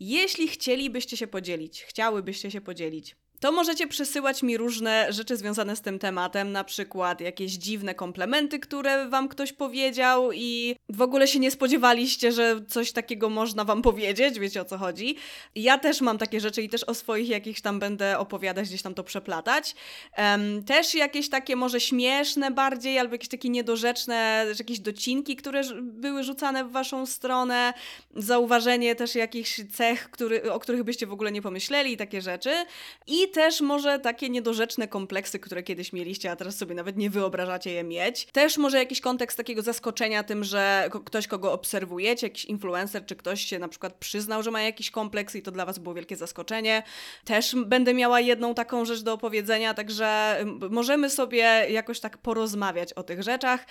jeśli chcielibyście się podzielić, chciałybyście się podzielić, to możecie przysyłać mi różne rzeczy związane z tym tematem, na przykład jakieś dziwne komplementy, które wam ktoś powiedział i w ogóle się nie spodziewaliście, że coś takiego można wam powiedzieć, wiecie o co chodzi. Ja też mam takie rzeczy i też o swoich jakichś tam będę opowiadać, gdzieś tam to przeplatać. Um, też jakieś takie może śmieszne bardziej, albo jakieś takie niedorzeczne, jakieś docinki, które były rzucane w waszą stronę, zauważenie też jakichś cech, który, o których byście w ogóle nie pomyśleli, takie rzeczy. I też może takie niedorzeczne kompleksy, które kiedyś mieliście, a teraz sobie nawet nie wyobrażacie je mieć. Też może jakiś kontekst takiego zaskoczenia tym, że ktoś, kogo obserwujecie, jakiś influencer, czy ktoś się na przykład przyznał, że ma jakiś kompleks i to dla was było wielkie zaskoczenie. Też będę miała jedną taką rzecz do opowiedzenia, także możemy sobie jakoś tak porozmawiać o tych rzeczach.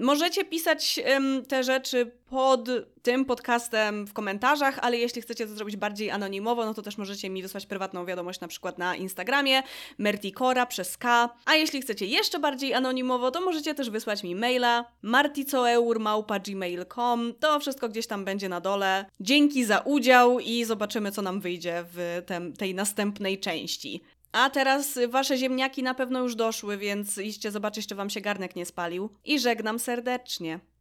Możecie pisać te rzeczy pod tym podcastem w komentarzach, ale jeśli chcecie to zrobić bardziej anonimowo, no to też możecie mi wysłać prywatną wiadomość na przykład na Instagramie Mertikora przez K. A jeśli chcecie jeszcze bardziej anonimowo, to możecie też wysłać mi maila marticoeur.gmail.com To wszystko gdzieś tam będzie na dole. Dzięki za udział i zobaczymy, co nam wyjdzie w tej następnej części. A teraz wasze ziemniaki na pewno już doszły, więc idźcie zobaczyć, czy wam się garnek nie spalił. I żegnam serdecznie.